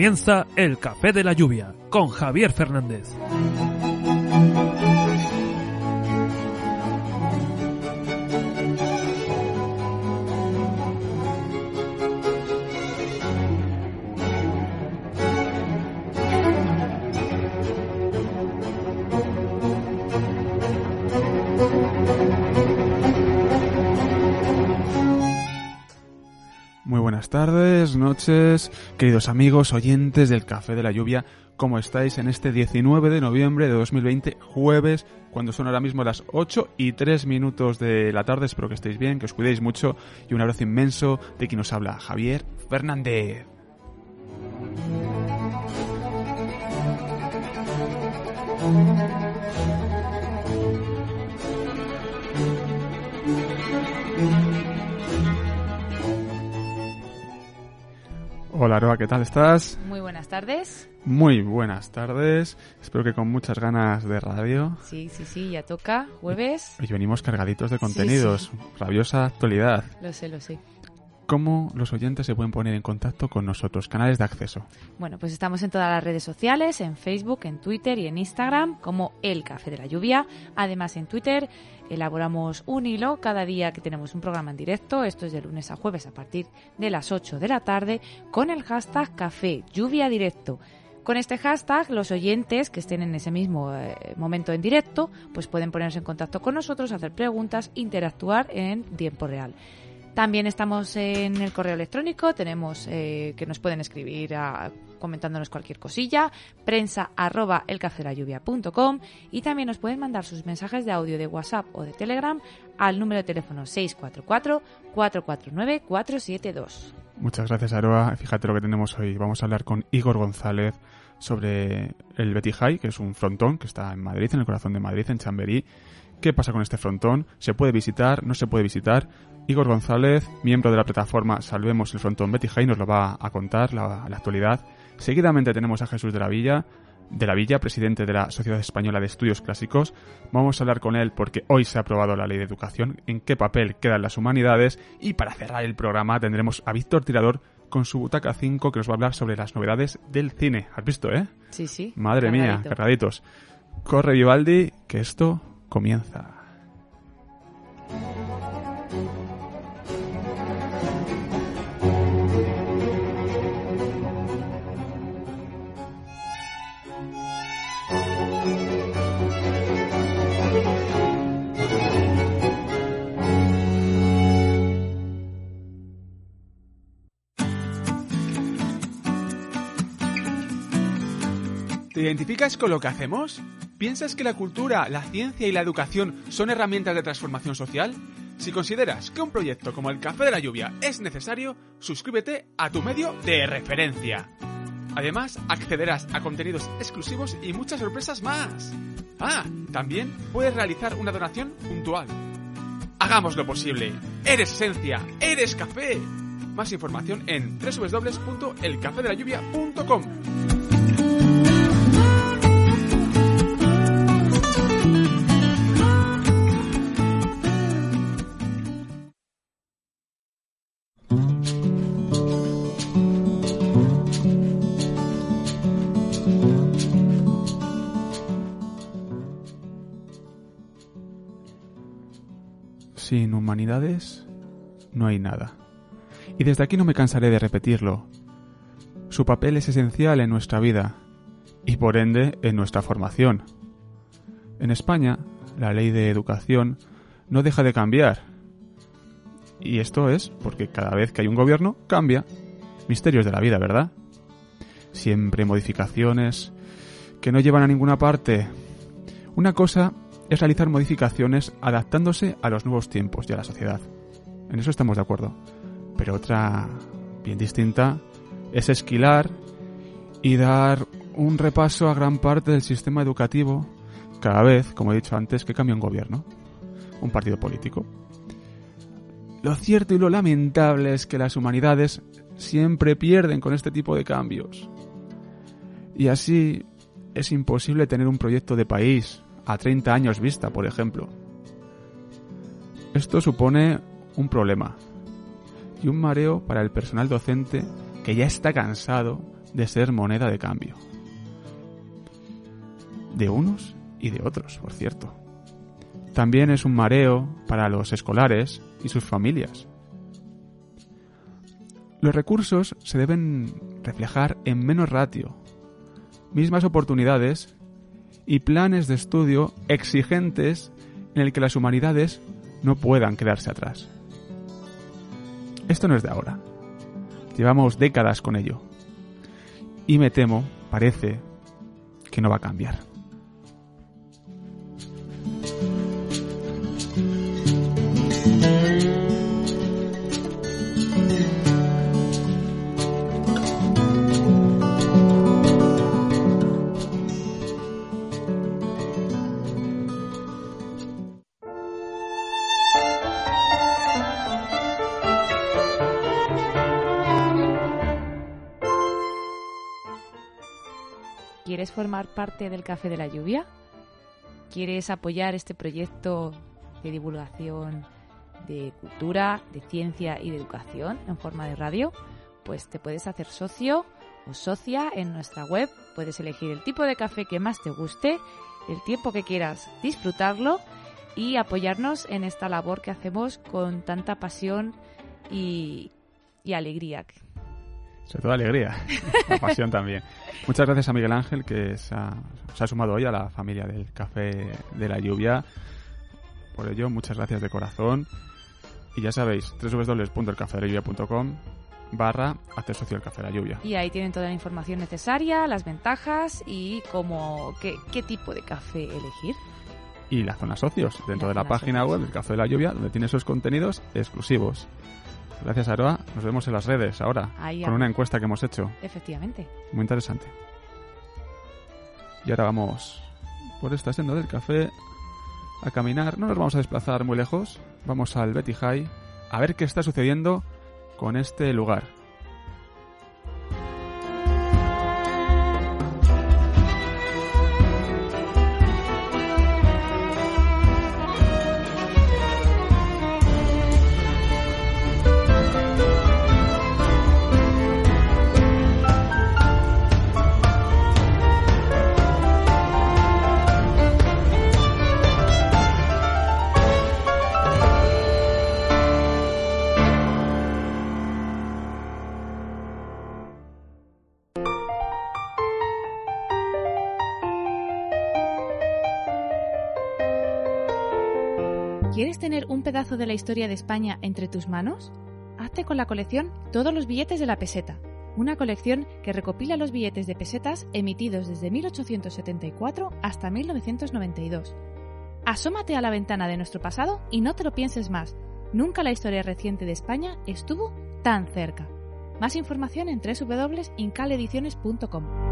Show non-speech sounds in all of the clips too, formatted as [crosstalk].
Comienza el Café de la Lluvia con Javier Fernández. Noches, queridos amigos, oyentes del Café de la Lluvia. ¿Cómo estáis en este 19 de noviembre de 2020, jueves, cuando son ahora mismo las 8 y 3 minutos de la tarde? Espero que estéis bien, que os cuidéis mucho y un abrazo inmenso de quien nos habla, Javier Fernández. Hola Aroa, ¿qué tal estás? Muy buenas tardes. Muy buenas tardes. Espero que con muchas ganas de radio. Sí, sí, sí, ya toca. Jueves. Y venimos cargaditos de contenidos. Rabiosa actualidad. Lo sé, lo sé. ¿Cómo los oyentes se pueden poner en contacto con nosotros? Canales de acceso. Bueno, pues estamos en todas las redes sociales, en Facebook, en Twitter y en Instagram, como El Café de la Lluvia. Además, en Twitter elaboramos un hilo cada día que tenemos un programa en directo. Esto es de lunes a jueves a partir de las 8 de la tarde, con el hashtag Café Lluvia Directo. Con este hashtag, los oyentes que estén en ese mismo eh, momento en directo, pues pueden ponerse en contacto con nosotros, hacer preguntas, interactuar en tiempo real. También estamos en el correo electrónico, tenemos eh, que nos pueden escribir comentándonos cualquier cosilla, prensa arroba elcafederayuvia.com y también nos pueden mandar sus mensajes de audio de WhatsApp o de Telegram al número de teléfono 644-449-472. Muchas gracias, Aroa. Fíjate lo que tenemos hoy. Vamos a hablar con Igor González sobre el Betty High, que es un frontón que está en Madrid, en el corazón de Madrid, en Chamberí. ¿Qué pasa con este frontón? ¿Se puede visitar? ¿No se puede visitar? Igor González, miembro de la plataforma Salvemos el Frontón Betty High, nos lo va a contar, la, la actualidad. Seguidamente tenemos a Jesús de la Villa, de la Villa, presidente de la Sociedad Española de Estudios Clásicos. Vamos a hablar con él porque hoy se ha aprobado la ley de educación, en qué papel quedan las humanidades y para cerrar el programa tendremos a Víctor Tirador con su butaca 5 que nos va a hablar sobre las novedades del cine. ¿Has visto, eh? Sí, sí. Madre mía, cargadito. cargaditos. Corre Vivaldi, que esto comienza. ¿Te identificas con lo que hacemos? ¿Piensas que la cultura, la ciencia y la educación son herramientas de transformación social? Si consideras que un proyecto como el Café de la Lluvia es necesario, suscríbete a tu medio de referencia. Además, accederás a contenidos exclusivos y muchas sorpresas más. Ah, también puedes realizar una donación puntual. Hagámoslo posible. Eres esencia, eres café. Más información en www.elcafedelayuvia.com. humanidades no hay nada. Y desde aquí no me cansaré de repetirlo. Su papel es esencial en nuestra vida y por ende en nuestra formación. En España, la ley de educación no deja de cambiar. Y esto es porque cada vez que hay un gobierno cambia. Misterios de la vida, ¿verdad? Siempre modificaciones que no llevan a ninguna parte. Una cosa es realizar modificaciones adaptándose a los nuevos tiempos y a la sociedad. En eso estamos de acuerdo. Pero otra, bien distinta, es esquilar y dar un repaso a gran parte del sistema educativo cada vez, como he dicho antes, que cambia un gobierno, un partido político. Lo cierto y lo lamentable es que las humanidades siempre pierden con este tipo de cambios. Y así es imposible tener un proyecto de país a 30 años vista, por ejemplo. Esto supone un problema y un mareo para el personal docente que ya está cansado de ser moneda de cambio. De unos y de otros, por cierto. También es un mareo para los escolares y sus familias. Los recursos se deben reflejar en menos ratio, mismas oportunidades y planes de estudio exigentes en el que las humanidades no puedan quedarse atrás. Esto no es de ahora. Llevamos décadas con ello. Y me temo, parece, que no va a cambiar. ¿Quieres formar parte del Café de la Lluvia? ¿Quieres apoyar este proyecto de divulgación de cultura, de ciencia y de educación en forma de radio? Pues te puedes hacer socio o socia en nuestra web. Puedes elegir el tipo de café que más te guste, el tiempo que quieras disfrutarlo y apoyarnos en esta labor que hacemos con tanta pasión y, y alegría. Sobre todo alegría, la pasión también. Muchas gracias a Miguel Ángel que se ha, se ha, sumado hoy a la familia del Café de la Lluvia. Por ello, muchas gracias de corazón. Y ya sabéis, www.elcafedelalluvia.com barra hacer socio del Café de la Lluvia. Y ahí tienen toda la información necesaria, las ventajas y cómo, qué, qué tipo de café elegir. Y la zona socios, dentro La de la página socios. web del Café de la Lluvia, donde tiene esos contenidos exclusivos. Gracias, Aroa. Nos vemos en las redes ahora, Ahí, con una encuesta que hemos hecho. Efectivamente. Muy interesante. Y ahora vamos por esta senda del café a caminar. No nos vamos a desplazar muy lejos. Vamos al Betty High a ver qué está sucediendo con este lugar. ¿Quieres tener un pedazo de la historia de España entre tus manos? Hazte con la colección Todos los billetes de la peseta, una colección que recopila los billetes de pesetas emitidos desde 1874 hasta 1992. Asómate a la ventana de nuestro pasado y no te lo pienses más. Nunca la historia reciente de España estuvo tan cerca. Más información en www.incalediciones.com.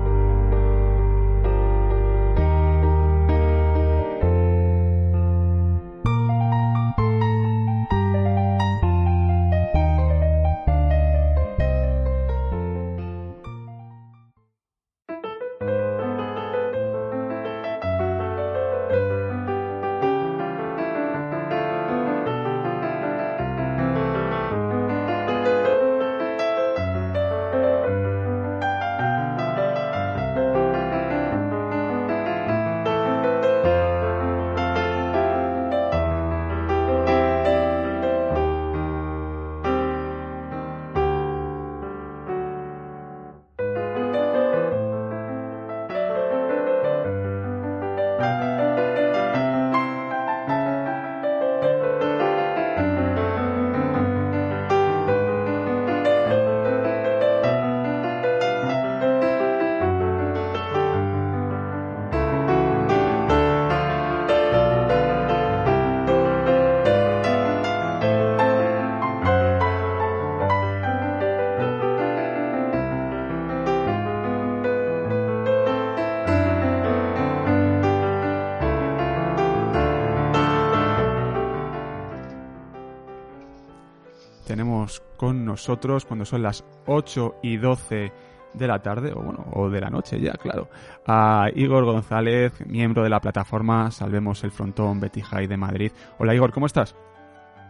nosotros cuando son las 8 y 12 de la tarde, o bueno, o de la noche ya, claro, a Igor González, miembro de la plataforma Salvemos el Frontón Betty High de Madrid. Hola Igor, ¿cómo estás?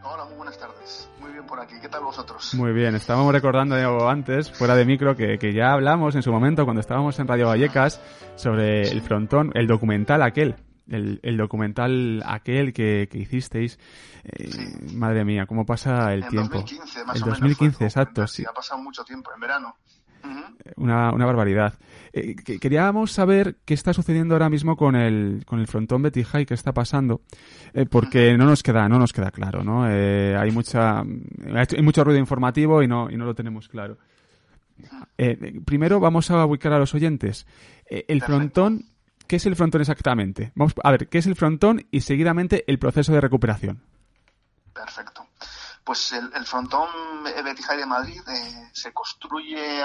Hola, muy buenas tardes. Muy bien por aquí. ¿Qué tal vosotros? Muy bien, estábamos recordando antes, fuera de micro, que, que ya hablamos en su momento, cuando estábamos en Radio Vallecas, sobre el frontón, el documental aquel, el, el, documental aquel que, que hicisteis. Eh, sí. Madre mía, cómo pasa el en tiempo. 2015, más el o 2015, menos fue exacto. Sí. Ha pasado mucho tiempo, en verano. Uh -huh. una, una, barbaridad. Eh, que, queríamos saber qué está sucediendo ahora mismo con el, con el frontón Betty High, qué está pasando, eh, porque uh -huh. no nos queda, no nos queda claro, ¿no? Eh, hay mucha, hay mucho ruido informativo y no, y no lo tenemos claro. primero vamos a ubicar a los oyentes. el Perfecto. frontón ¿Qué es el frontón exactamente? Vamos a ver, ¿qué es el frontón y seguidamente el proceso de recuperación? Perfecto. Pues el, el frontón High de Madrid eh, se construye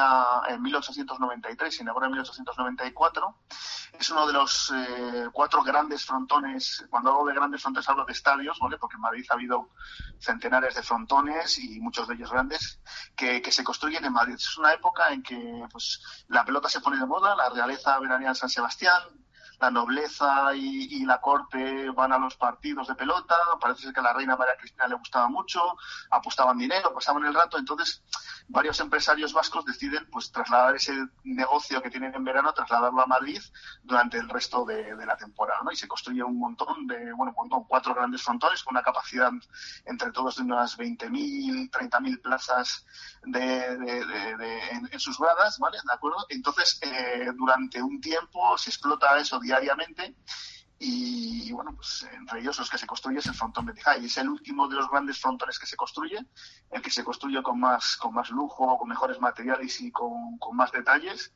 en 1893, se inaugura en 1894. Es uno de los eh, cuatro grandes frontones, cuando hablo de grandes frontones hablo de estadios, ¿vale? porque en Madrid ha habido centenares de frontones y muchos de ellos grandes, que, que se construyen en Madrid. Es una época en que pues, la pelota se pone de moda, la realeza veranea en San Sebastián, la nobleza y, la corte van a los partidos de pelota, parece ser que a la reina María Cristina le gustaba mucho, apostaban dinero, pasaban el rato, entonces varios empresarios vascos deciden pues trasladar ese negocio que tienen en verano, trasladarlo a Madrid durante el resto de, la temporada, ¿no? Y se construye un montón de, bueno, un montón, cuatro grandes frontones con una capacidad entre todos de unas 20.000, 30.000 plazas de, de en, en, sus gradas, ¿vale? ¿De acuerdo? Entonces, eh, durante un tiempo se explota eso diariamente y, bueno, pues entre ellos los que se construye es el frontón Betty High. Es el último de los grandes frontones que se construye, el que se construye con más, con más lujo, con mejores materiales y con, con más detalles.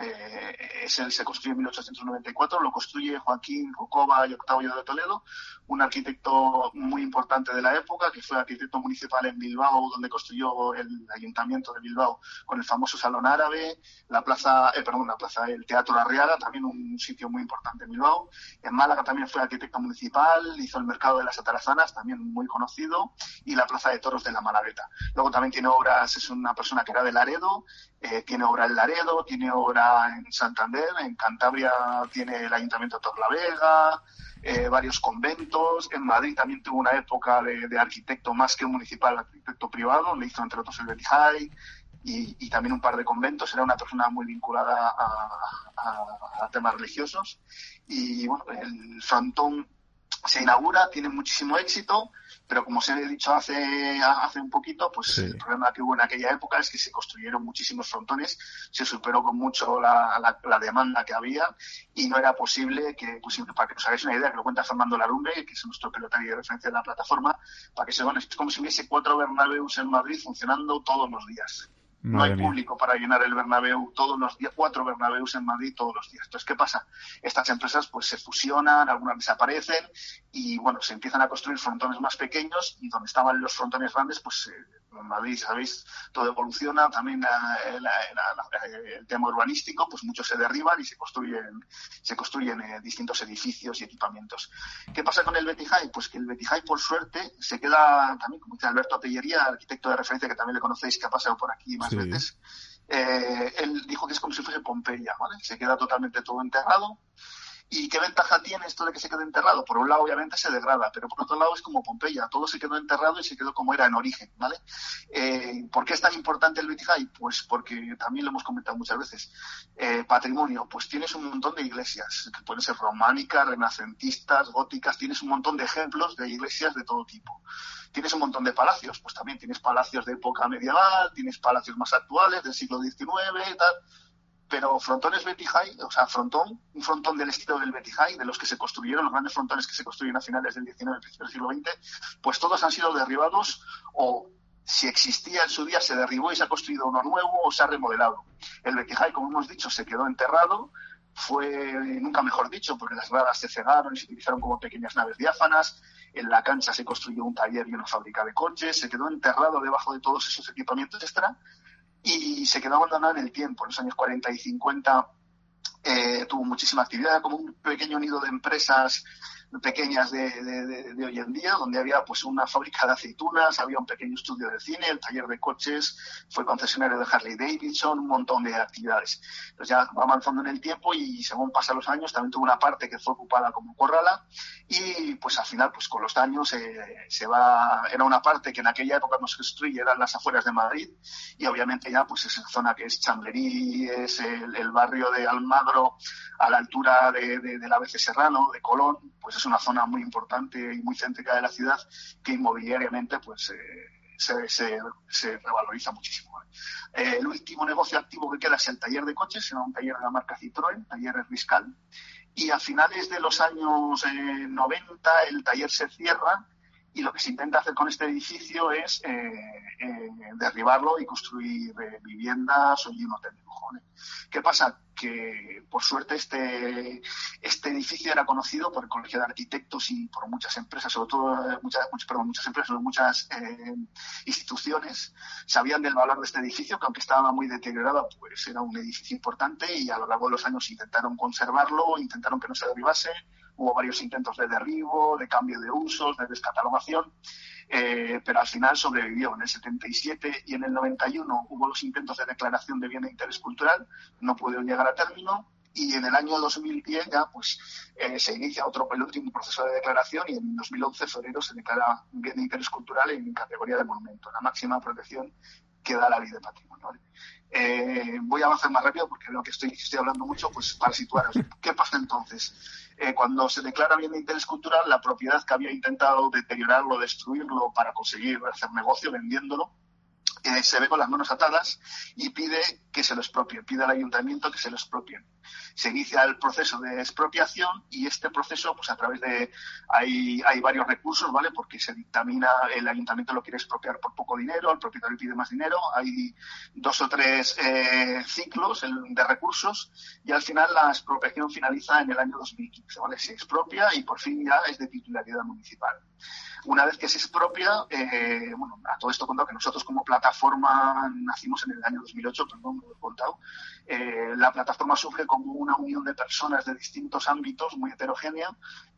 Eh, es el, se construye en 1894, lo construye Joaquín Jocoba y Octavio de Toledo, un arquitecto muy importante de la época, que fue arquitecto municipal en Bilbao, donde construyó el ayuntamiento de Bilbao con el famoso Salón Árabe, la plaza, eh, perdón, la plaza, el Teatro Arriaga, también un sitio muy importante en Bilbao. En Málaga también fue arquitecto municipal, hizo el mercado de las Atarazanas, también muy conocido, y la plaza de toros de la Malagueta. Luego también tiene obras, es una persona que era de Laredo, eh, tiene obra en Laredo, tiene obra en Santander, en Cantabria tiene el Ayuntamiento de Torlavega, eh, varios conventos, en Madrid también tuvo una época de, de, arquitecto más que municipal, arquitecto privado, le hizo entre otros el High, y, y, también un par de conventos. Era una persona muy vinculada a, a, a temas religiosos. Y bueno, el frontón se inaugura, tiene muchísimo éxito, pero como os he dicho hace, hace un poquito, pues sí. el problema que hubo en aquella época es que se construyeron muchísimos frontones, se superó con mucho la, la, la demanda que había y no era posible que, pues, para que os hagáis una idea, que lo cuenta Fernando Larumbe, que es nuestro pelotario de referencia de la plataforma, para que se bueno, es como si hubiese cuatro Bernabéus en Madrid funcionando todos los días. No hay público para llenar el Bernabéu todos los días, cuatro Bernabéus en Madrid todos los días. Entonces, ¿qué pasa? Estas empresas pues se fusionan, algunas desaparecen y bueno, se empiezan a construir frontones más pequeños y donde estaban los frontones grandes, pues eh, en Madrid, sabéis, todo evoluciona, también la, la, la, el tema urbanístico, pues muchos se derriban y se construyen, se construyen eh, distintos edificios y equipamientos. ¿Qué pasa con el High? Pues que el High, por suerte, se queda también, como dice Alberto Pellería, arquitecto de referencia que también le conocéis, que ha pasado por aquí más sí. veces, eh, él dijo que es como si fuese Pompeya, ¿vale? Se queda totalmente todo enterrado. ¿Y qué ventaja tiene esto de que se quede enterrado? Por un lado, obviamente, se degrada, pero por otro lado es como Pompeya, todo se quedó enterrado y se quedó como era en origen, ¿vale? Eh, ¿Por qué es tan importante el High? Pues porque también lo hemos comentado muchas veces. Eh, patrimonio, pues tienes un montón de iglesias, que pueden ser románicas, renacentistas, góticas, tienes un montón de ejemplos de iglesias de todo tipo. Tienes un montón de palacios, pues también tienes palacios de época medieval, tienes palacios más actuales del siglo XIX y tal pero frontones Betty High, o sea, frontón, un frontón del estilo del Betty High, de los que se construyeron, los grandes frontones que se construyen a finales del XIX principios del siglo XX, pues todos han sido derribados o si existía en su día se derribó y se ha construido uno nuevo o se ha remodelado. El Betty High, como hemos dicho, se quedó enterrado, fue, nunca mejor dicho, porque las gradas se cegaron y se utilizaron como pequeñas naves diáfanas, en la cancha se construyó un taller y una fábrica de coches, se quedó enterrado debajo de todos esos equipamientos extra, y se quedó abandonado en el tiempo. En los años 40 y 50 eh, tuvo muchísima actividad, como un pequeño nido de empresas pequeñas de, de, hoy en día, donde había pues una fábrica de aceitunas, había un pequeño estudio de cine, el taller de coches, fue concesionario de Harley Davidson, un montón de actividades. Entonces ya va avanzando en el tiempo y según pasan los años también tuvo una parte que fue ocupada como corrala y pues al final pues con los años eh, se va, era una parte que en aquella época no se construye, eran las afueras de Madrid y obviamente ya pues esa zona que es Chamberí, es el, barrio de Almagro a la altura de, de, la BC Serrano, de Colón, pues es una zona muy importante y muy céntrica de la ciudad que inmobiliariamente pues eh, se, se, revaloriza muchísimo. Eh, el último negocio activo que queda es el taller de coches, será un taller de la marca Citroën, taller Riscal, y a finales de los años 90 eh, el taller se cierra y lo que se intenta hacer con este edificio es eh, eh, derribarlo y construir eh, viviendas o un hotel de lujo. ¿Qué pasa? Que por suerte este, este edificio era conocido por el Colegio de Arquitectos y por muchas empresas, sobre todo muchas, perdón, muchas empresas, muchas instituciones sabían del valor de este edificio, que aunque estaba muy deteriorado, pues era un edificio importante y a lo largo de los años intentaron conservarlo, intentaron que no se derribase hubo varios intentos de derribo, de cambio de usos, de descatalogación, eh, pero al final sobrevivió. En el 77 y en el 91 hubo los intentos de declaración de bien de interés cultural, no pudieron llegar a término. Y en el año 2010 ya pues eh, se inicia otro, el último proceso de declaración y en 2011, febrero, se declara bien de interés cultural en categoría de monumento, la máxima protección que da la ley de patrimonio. Eh, voy a avanzar más rápido porque veo que estoy, estoy hablando mucho, pues para situaros. ¿Qué pasa entonces? Eh, cuando se declara bien de interés cultural, la propiedad que había intentado deteriorarlo, destruirlo para conseguir hacer negocio vendiéndolo, eh, se ve con las manos atadas y pide que se lo expropien, pide al ayuntamiento que se lo expropien. Se inicia el proceso de expropiación y este proceso, pues a través de, hay, hay varios recursos, ¿vale? Porque se dictamina, el ayuntamiento lo quiere expropiar por poco dinero, el propietario pide más dinero, hay dos o tres eh, ciclos de recursos y al final la expropiación finaliza en el año 2015, ¿vale? Se expropia y por fin ya es de titularidad municipal. Una vez que se expropia, eh, bueno, a todo esto contado que nosotros como plataforma nacimos en el año 2008, perdón, lo he contado, eh, la plataforma surge como una unión de personas de distintos ámbitos, muy heterogénea,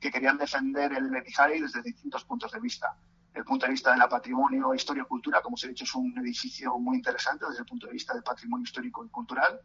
que querían defender el Betijari desde distintos puntos de vista el punto de vista de la patrimonio, historia y cultura, como os he dicho, es un edificio muy interesante desde el punto de vista del patrimonio histórico y cultural.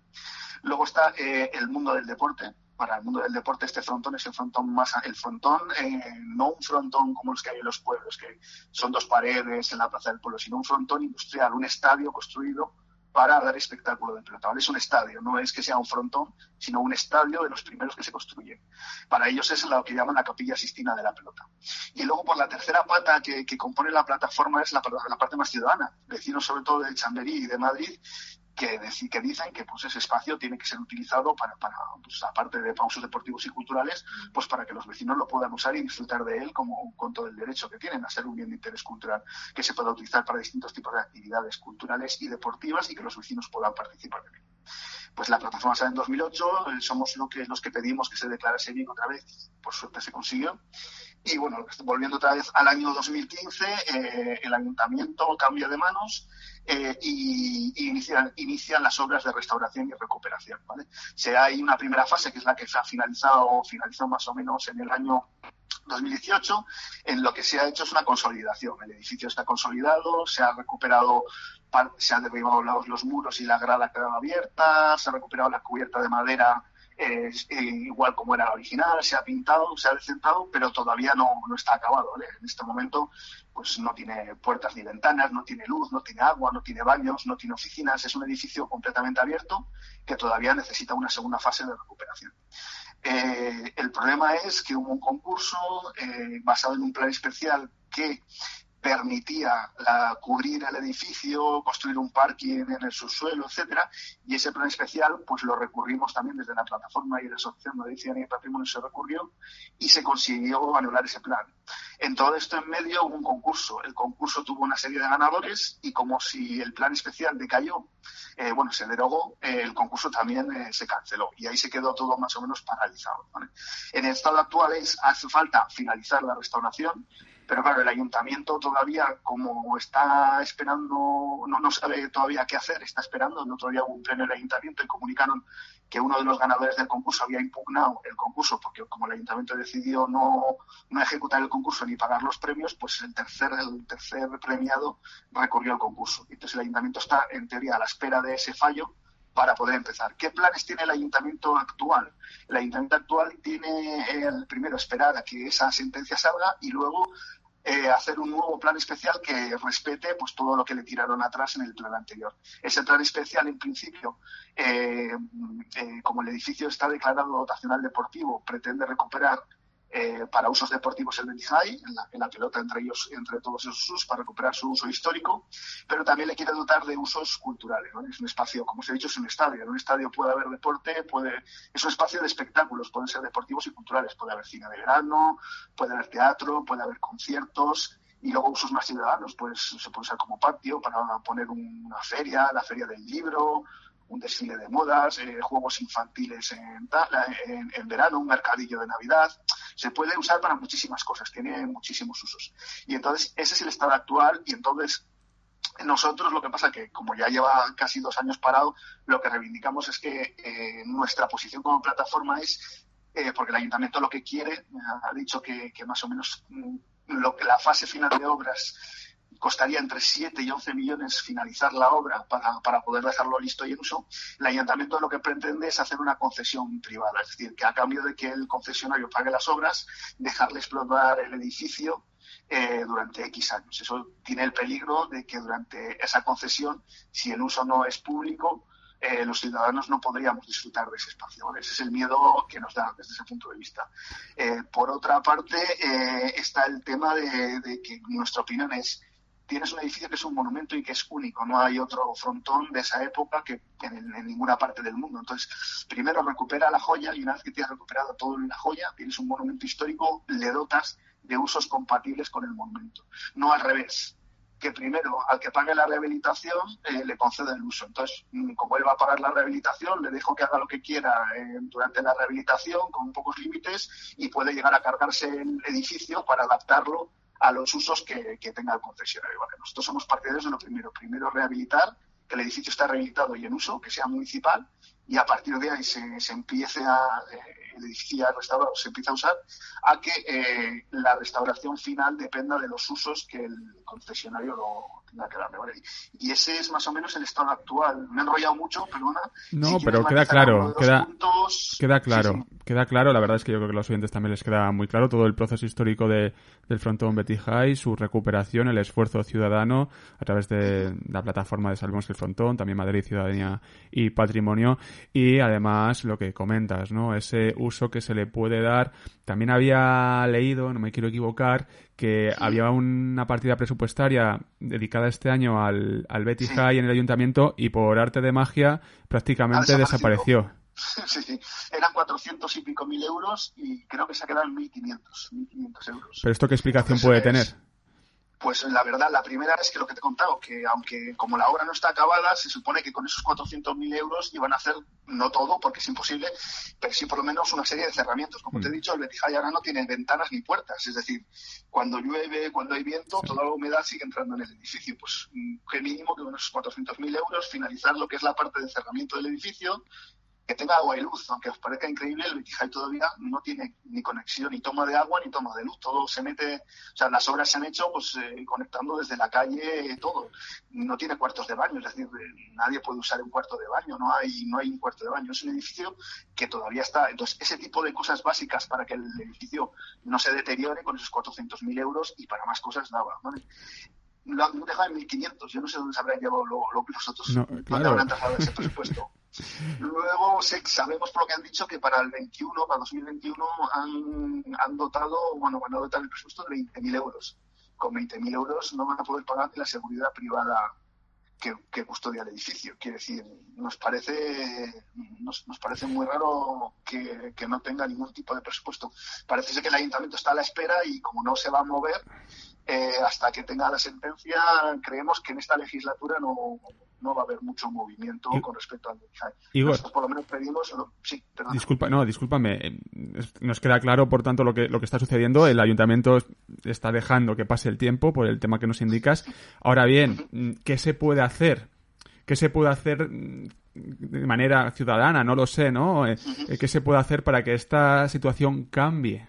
Luego está eh, el mundo del deporte. Para el mundo del deporte este frontón es el frontón más, el frontón, eh, no un frontón como los que hay en los pueblos, que son dos paredes en la plaza del pueblo, sino un frontón industrial, un estadio construido para dar espectáculo de pelota. Es un estadio, no es que sea un frontón, sino un estadio de los primeros que se construyen. Para ellos es lo que llaman la capilla sistina de la pelota. Y luego por la tercera pata que, compone la plataforma es la, la, parte más ciudadana, vecinos sobre todo de Chamberí y de Madrid, que, que dicen que pues ese espacio tiene que ser utilizado para, para pues, aparte de pausos deportivos y culturales, pues para que los vecinos lo puedan usar y disfrutar de él como con todo el derecho que tienen a ser un bien de interés cultural que se pueda utilizar para distintos tipos de actividades culturales y deportivas y que los vecinos puedan participar de él. Pues la plataforma sale en 2008, eh, somos lo que, los que pedimos que se declarase bien otra vez, por suerte se consiguió. Y bueno, volviendo otra vez al año 2015, eh, el ayuntamiento cambia de manos eh, y, inician, inician, las obras de restauración y recuperación. ¿vale? Se, hay una primera fase que es la que se ha finalizado, finalizó más o menos en el año 2018, en lo que se ha hecho es una consolidación. El edificio está consolidado, se ha recuperado, se han derribado los, los muros y la grada quedado abierta, se ha recuperado la cubierta de madera eh, igual como era la original, se ha pintado, se ha decentado, pero todavía no, no está acabado. En este momento pues no tiene puertas ni ventanas, no tiene luz, no tiene agua, no tiene baños, no tiene oficinas, es un edificio completamente abierto que todavía necesita una segunda fase de recuperación. Eh, el problema es que hubo un concurso eh, basado en un plan especial que permitía la, cubrir el edificio, construir un parking en el subsuelo, etcétera, y ese plan especial pues lo recurrimos también desde la plataforma y la Asociación de y Patrimonio se recurrió y se consiguió anular ese plan. En todo esto en medio hubo un concurso. El concurso tuvo una serie de ganadores y como si el plan especial decayó, eh, bueno, se derogó, eh, el concurso también eh, se canceló y ahí se quedó todo más o menos paralizado. En el estado actual es, hace falta finalizar la restauración, Pero claro, el ayuntamiento todavía, como está esperando, no, no sabe todavía qué hacer, está esperando. El otro día hubo un pleno en el ayuntamiento y comunicaron que uno de los ganadores del concurso había impugnado el concurso porque como el ayuntamiento decidió no, no ejecutar el concurso ni pagar los premios, pues el tercer, el tercer premiado recorrió el concurso. Entonces el ayuntamiento está en teoría a la espera de ese fallo para poder empezar. ¿Qué planes tiene el ayuntamiento actual? El ayuntamiento actual tiene el primero esperar a que esa sentencia salga y luego eh, hacer un nuevo plan especial que respete pues todo lo que le tiraron atrás en el plan anterior. Ese plan especial, en principio, eh, eh, como el edificio está declarado dotacional deportivo, pretende recuperar eh, para usos deportivos el Benihai, en la, pelota entre ellos, entre todos esos usos, para recuperar su uso histórico, pero también le quiere dotar de usos culturales. Es un espacio, como os he dicho, es un estadio. En un estadio puede haber deporte, puede, es un espacio de espectáculos, pueden ser deportivos y culturales. Puede haber cine de verano, puede haber teatro, puede haber conciertos y luego usos más ciudadanos, pues se puede usar como patio para poner una feria, la feria del libro, un desfile de modas, eh, juegos infantiles en, en, en, verano, un mercadillo de Navidad. Se puede usar para muchísimas cosas, tiene muchísimos usos. Y entonces ese es el estado actual y entonces nosotros lo que pasa que como ya lleva casi dos años parado, lo que reivindicamos es que eh, nuestra posición como plataforma es, eh, porque el ayuntamiento lo que quiere, ha dicho que, más o menos mm, lo la fase final de obras costaría entre 7 y 11 millones finalizar la obra para, para, poder dejarlo listo y en uso, el ayuntamiento lo que pretende es hacer una concesión privada, es decir, que a cambio de que el concesionario pague las obras, dejarle explotar el edificio eh, durante X años. Eso tiene el peligro de que durante esa concesión, si el uso no es público, eh, los ciudadanos no podríamos disfrutar de ese espacio. Ese es el miedo que nos da desde ese punto de vista. Eh, por otra parte, está el tema de que nuestra opinión es tienes un edificio que es un monumento y que es único, no hay otro frontón de esa época que en, ninguna parte del mundo. Entonces, primero recupera la joya y una vez que tienes recuperado todo en la joya, tienes un monumento histórico, le dotas de usos compatibles con el monumento. No al revés, que primero al que pague la rehabilitación eh, le concede el uso. Entonces, como él va a pagar la rehabilitación, le dejo que haga lo que quiera eh, durante la rehabilitación con pocos límites y puede llegar a cargarse el edificio para adaptarlo a los usos que, tenga el concesionario. Nosotros somos partidarios de lo primero. Primero, rehabilitar, que el edificio esté rehabilitado y en uso, que sea municipal, y a partir de ahí se, se empiece a, eh, edificio restaurado, se empieza a usar, a que eh, la restauración final dependa de los usos que el concesionario lo tenga que darle. ¿vale? Y ese es más o menos el estado actual. Me he enrollado mucho, perdona. No, si pero queda claro, queda, puntos... queda claro, sí, sí. queda claro. La verdad es que yo creo que a los oyentes también les queda muy claro todo el proceso histórico de, del frontón Betty High, su recuperación, el esfuerzo ciudadano a través de la plataforma de Salvemos el Frontón, también Madrid, Ciudadanía y Patrimonio y además lo que comentas, ¿no? Ese uso que se le puede dar. También había leído, no me quiero equivocar, que sí. había una partida presupuestaria dedicada este año al, al Betty sí. High en el ayuntamiento y por arte de magia prácticamente desapareció. [laughs] Sí, sí, eran 400 y pico mil euros y creo que se ha quedado en 1.500, 1.500 euros. ¿Pero esto qué explicación Entonces, puede tener? Pues la verdad, la primera es que lo que te he contado, que aunque como la obra no está acabada, se supone que con esos 400.000 euros iban a hacer, no todo, porque es imposible, pero sí por lo menos una serie de cerramientos. Como mm. te he dicho, el Betijay ahora no tiene ventanas ni puertas, es decir, cuando llueve, cuando hay viento, sí. toda la humedad sigue entrando en el edificio. Pues qué mínimo que con esos 400.000 euros finalizar lo que es la parte de cerramiento del edificio, que tenga agua y luz, aunque os parezca increíble, el Betijay todavía no tiene ni conexión, ni toma de agua, ni toma de luz, todo se mete, o sea, las obras se han hecho pues eh, conectando desde la calle todo, no tiene cuartos de baño, es decir, eh, nadie puede usar un cuarto de baño, no hay, no hay un cuarto de baño, es un edificio que todavía está, entonces ese tipo de cosas básicas para que el edificio no se deteriore con esos 400.000 euros y para más cosas daba, ¿vale? lo han dejado en 1.500. Yo no sé dónde se habrán llevado lo, lo, los otros, no, claro. dónde habrán trasladado ese presupuesto. [laughs] Luego sé, sabemos por lo que han dicho que para el 21, para 2021, han, han dotado, bueno, van a dotar el presupuesto de 20.000 euros. Con 20.000 euros no van a poder pagar ni la seguridad privada que, que, custodia el edificio. Quiere decir, nos parece, nos, nos parece muy raro que, que, no tenga ningún tipo de presupuesto. Parece ser que el ayuntamiento está a la espera y como no se va a mover, eh, hasta que tenga la sentencia, creemos que en esta legislatura no, no va a haber mucho movimiento con respecto al Betty Igor, Nosotros por lo menos pedimos... Sí, Disculpa, no, discúlpame. Eh, nos queda claro, por tanto, lo que, lo que está sucediendo. El ayuntamiento está dejando que pase el tiempo por el tema que nos indicas. Ahora bien, ¿qué se puede hacer? ¿Qué se puede hacer de manera ciudadana? No lo sé, ¿no? Eh, ¿Qué se puede hacer para que esta situación cambie?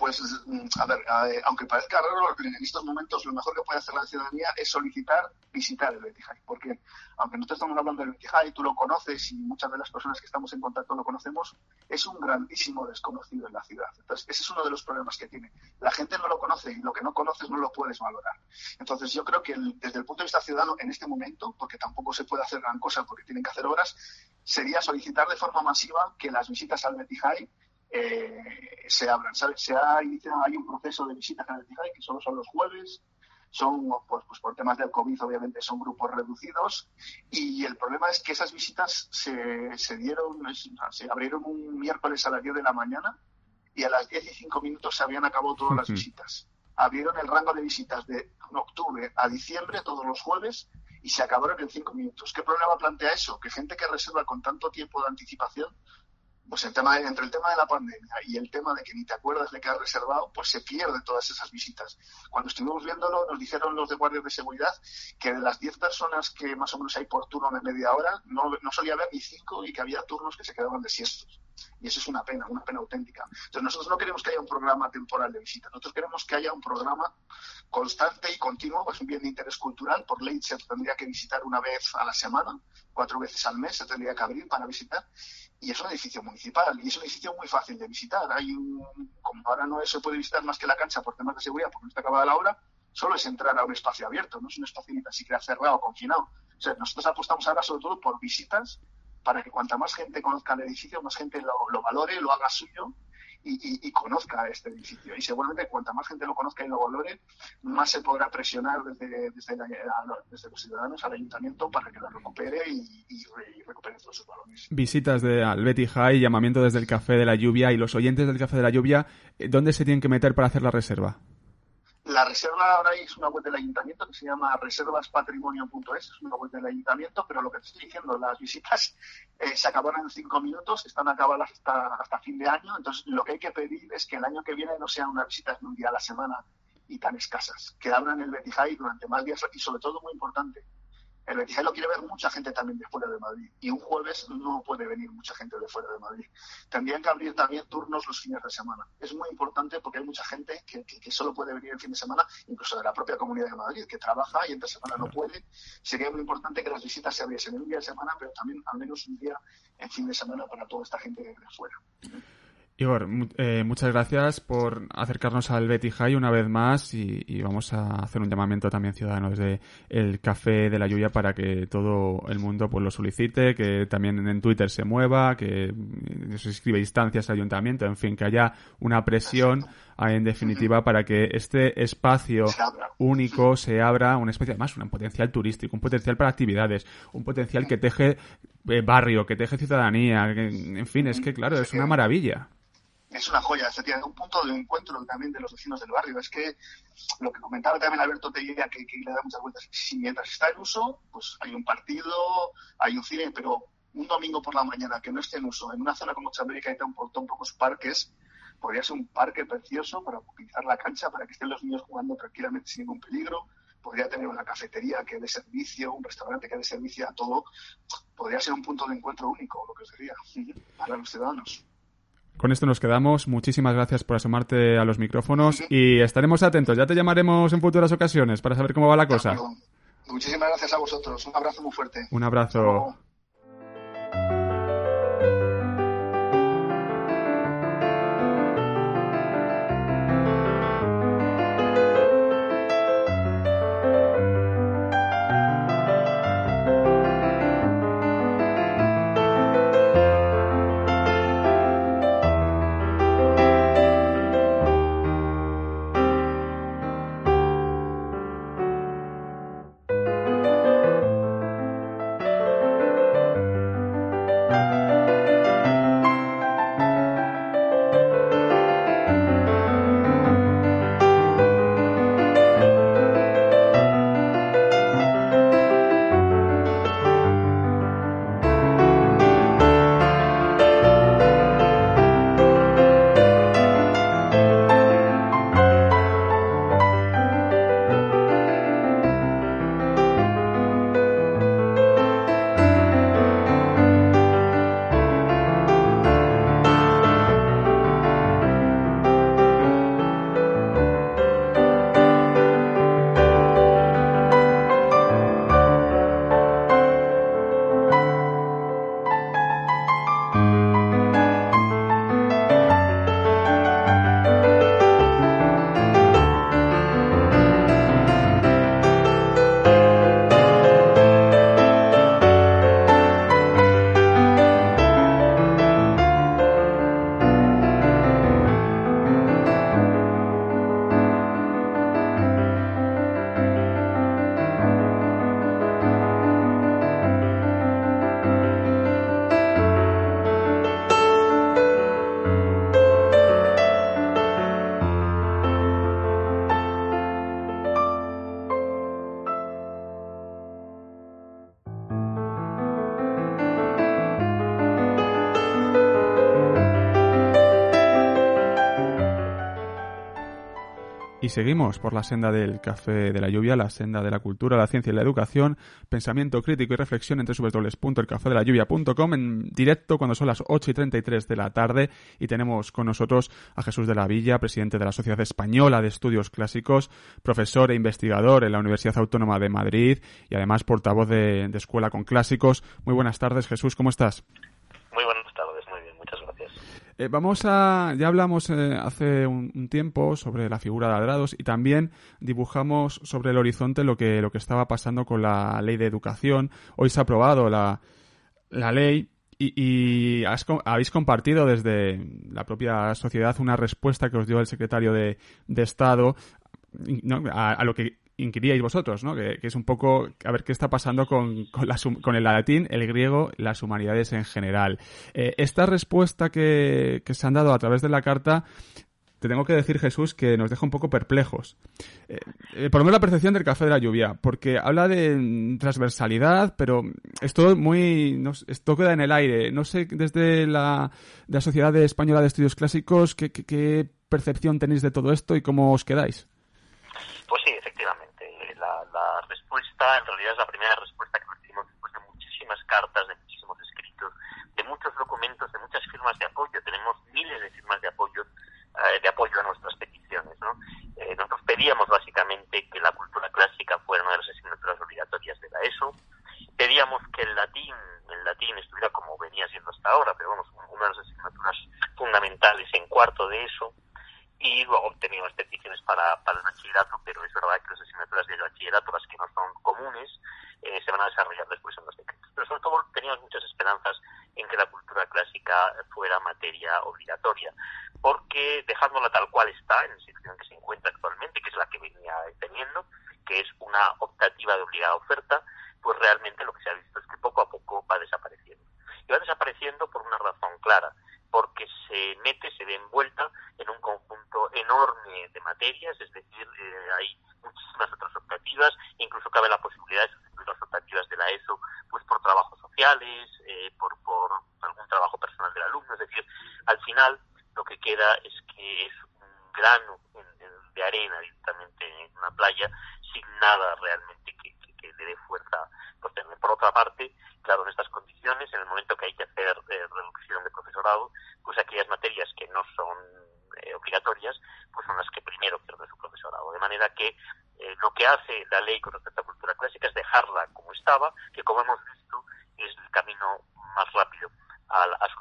Pues, mm, a ver, aunque parezca raro, en estos momentos lo mejor que puede hacer la ciudadanía es solicitar visitar el Betty Porque, aunque nosotros estamos hablando del Betty tú lo conoces y muchas de las personas que estamos en contacto lo conocemos, es un grandísimo desconocido en la ciudad. Entonces, ese es uno de los problemas que tiene. La gente no lo conoce y lo que no conoces no lo puedes valorar. Entonces, yo creo que desde el punto de vista ciudadano, en este momento, porque tampoco se puede hacer gran cosa porque tienen que hacer obras, sería solicitar de forma masiva que las visitas al Betty eh, se abran. Se ha iniciado, hay un proceso de visitas en el que solo son los jueves, son, pues, pues, por temas del COVID, obviamente, son grupos reducidos. Y el problema es que esas visitas se, se dieron, se abrieron un miércoles a las 10 de la mañana y a las 10 y 5 minutos se habían acabado todas las visitas. Abrieron el rango de visitas de octubre a diciembre, todos los jueves, y se acabaron en 5 minutos. ¿Qué problema plantea eso? Que gente que reserva con tanto tiempo de anticipación pues el tema, entre el tema de la pandemia y el tema de que ni te acuerdas de que has reservado, pues se pierden todas esas visitas. Cuando estuvimos viéndolo, nos dijeron los de guardias de seguridad que de las 10 personas que más o menos hay por turno de media hora, no, solía haber ni 5 y que había turnos que se quedaban desiestos. Y eso es una pena, una pena auténtica. Entonces nosotros no queremos que haya un programa temporal de visita, nosotros queremos que haya un programa constante y continuo, pues un bien de interés cultural. Por ley se tendría que visitar una vez a la semana, cuatro veces al mes se tendría que abrir para visitar y es un edificio municipal y es un edificio muy fácil de visitar. Hay un, como ahora no se puede visitar más que la cancha por temas de seguridad porque no está acabada la hora, solo es entrar a un espacio abierto, no es un espacio ni tan siquiera cerrado o confinado. O sea, nosotros apostamos ahora sobre todo por visitas para que cuanta más gente conozca el edificio, más gente lo valore, lo haga suyo y, conozca este edificio. Y seguramente cuanta más gente lo conozca y lo valore, más se podrá presionar desde, desde, los ciudadanos al ayuntamiento para que lo recupere y, recupere todos sus valores. Visitas de Albeti High, llamamiento desde el Café de la Lluvia y los oyentes del Café de la Lluvia, eh, ¿dónde se tienen que meter para hacer la reserva? La reserva ahora es una web del ayuntamiento que se llama reservaspatrimonio.es, es una web del ayuntamiento, pero lo que te estoy diciendo, las visitas eh, se acabaron en cinco minutos, están acabadas hasta, hasta fin de año, entonces lo que hay que pedir es que el año que viene no sean unas visitas de un día a la semana y tan escasas, que abran el Betijay durante más días y sobre todo muy importante, el Betis lo quiere ver mucha gente también de fuera de Madrid y un jueves no puede venir mucha gente de fuera de Madrid. Tendrían que abrir también turnos los fines de semana. Es muy importante porque hay mucha gente que, solo puede venir el fin de semana, incluso de la propia Comunidad de Madrid, que trabaja y entre semana no puede. Sería muy importante que las visitas se abriesen en un día de semana, pero también al menos un día en fin de semana para toda esta gente de fuera. Igor, eh, muchas gracias por acercarnos al Betty High una vez más y, vamos a hacer un llamamiento también ciudadano desde el Café de la Lluvia para que todo el mundo pues lo solicite, que también en Twitter se mueva, que se escribe instancias al ayuntamiento, en fin, que haya una presión en definitiva para que este espacio único se abra, un espacio además un potencial turístico, un potencial para actividades, un potencial que teje eh, barrio, que teje ciudadanía, en fin, es que claro, es una maravilla es una joya, tiene un punto de encuentro también de los vecinos del barrio. Es que lo que comentaba también Alberto Tellera, que, que le da muchas vueltas, si mientras está en uso, pues hay un partido, hay un cine, pero un domingo por la mañana que no esté en uso, en una zona como que hay tan, tan pocos parques, podría ser un parque precioso para utilizar la cancha, para que estén los niños jugando tranquilamente sin ningún peligro. Podría tener una cafetería que dé servicio, un restaurante que dé servicio a todo. Podría ser un punto de encuentro único, lo que os diría, para los ciudadanos. Con esto nos quedamos. Muchísimas gracias por asomarte a los micrófonos y estaremos atentos. Ya te llamaremos en futuras ocasiones para saber cómo va la cosa. Muchísimas gracias a vosotros. Un abrazo muy fuerte. Un abrazo. Seguimos por la senda del café de la lluvia, la senda de la cultura, la ciencia y la educación, pensamiento crítico y reflexión entre www.elcafedelayuvia.com en directo cuando son las 8 y 33 de la tarde y tenemos con nosotros a Jesús de la Villa, presidente de la Sociedad Española de Estudios Clásicos, profesor e investigador en la Universidad Autónoma de Madrid y además portavoz de Escuela con Clásicos. Muy buenas tardes, Jesús, ¿cómo estás? Muy buenas tardes, muy bien, muchas gracias. Eh, vamos a, ya hablamos eh, hace un, tiempo sobre la figura de Adrados y también dibujamos sobre el horizonte lo que, lo que estaba pasando con la ley de educación. Hoy se ha aprobado la, la ley y, y habéis compartido desde la propia sociedad una respuesta que os dio el secretario de, de Estado a, lo que inquiríais vosotros, ¿no? Que, es un poco a ver qué está pasando con, con, la, con, el latín, el griego, las humanidades en general. Eh, esta respuesta que, que, se han dado a través de la carta, te tengo que decir, Jesús, que nos deja un poco perplejos. Eh, eh, por lo menos la percepción del café de la lluvia, porque habla de transversalidad, pero es todo muy... Esto queda en el aire. No sé, desde la, de la Sociedad Española de Estudios Clásicos, ¿qué, qué, qué percepción tenéis de todo esto y cómo os quedáis? Pues sí, efectivamente. La, la, respuesta, en realidad, es la primera respuesta que recibimos después de muchísimas cartas, de muchísimos escritos, de muchos documentos, de muchas firmas de apoyo. Tenemos miles de firmas de apoyo, eh, de apoyo a nuestras peticiones. ¿no? Eh, nosotros pedíamos básicamente que la cultura clásica fuera una de las asignaturas obligatorias de la ESO. Pedíamos que el latín, el latín estuviera como venía siendo hasta ahora, pero vamos, una de las asignaturas fundamentales en cuarto de eso y luego teníamos peticiones para, para el bachillerato, pero es verdad que las asignaturas del bachillerato, las que no son comunes, eh, se van a desarrollar después en los decretos. Pero sobre todo teníamos muchas esperanzas en que la cultura clásica fuera materia obligatoria, porque dejándola tal cual está, en la situación que se encuentra actualmente, que es la que venía teniendo, que es una optativa de obligada oferta, pues realmente lo que se ha visto es que poco a poco va desapareciendo. Y va desapareciendo por una razón clara, porque se mete, se ve envuelta en un conjunto enorme de materias, es decir, eh, hay muchísimas otras optativas, incluso cabe la posibilidad de sustituir las optativas de la ESO pues por trabajos sociales, eh, por, por algún trabajo personal del alumno, es decir, al final lo que queda es que es un grano de arena directamente en una playa sin nada realmente que, que, le dé fuerza por tener. Por otra parte, claro, en estas condiciones, en el momento que hay que hacer eh, reducción de profesorado, pues aquellas materias que no son eh, obligatorias, pues son las que primero pierden su profesorado. De manera que eh, lo que hace la ley con respecto a cultura clásica es dejarla como estaba, que como hemos visto es el camino más rápido a, a su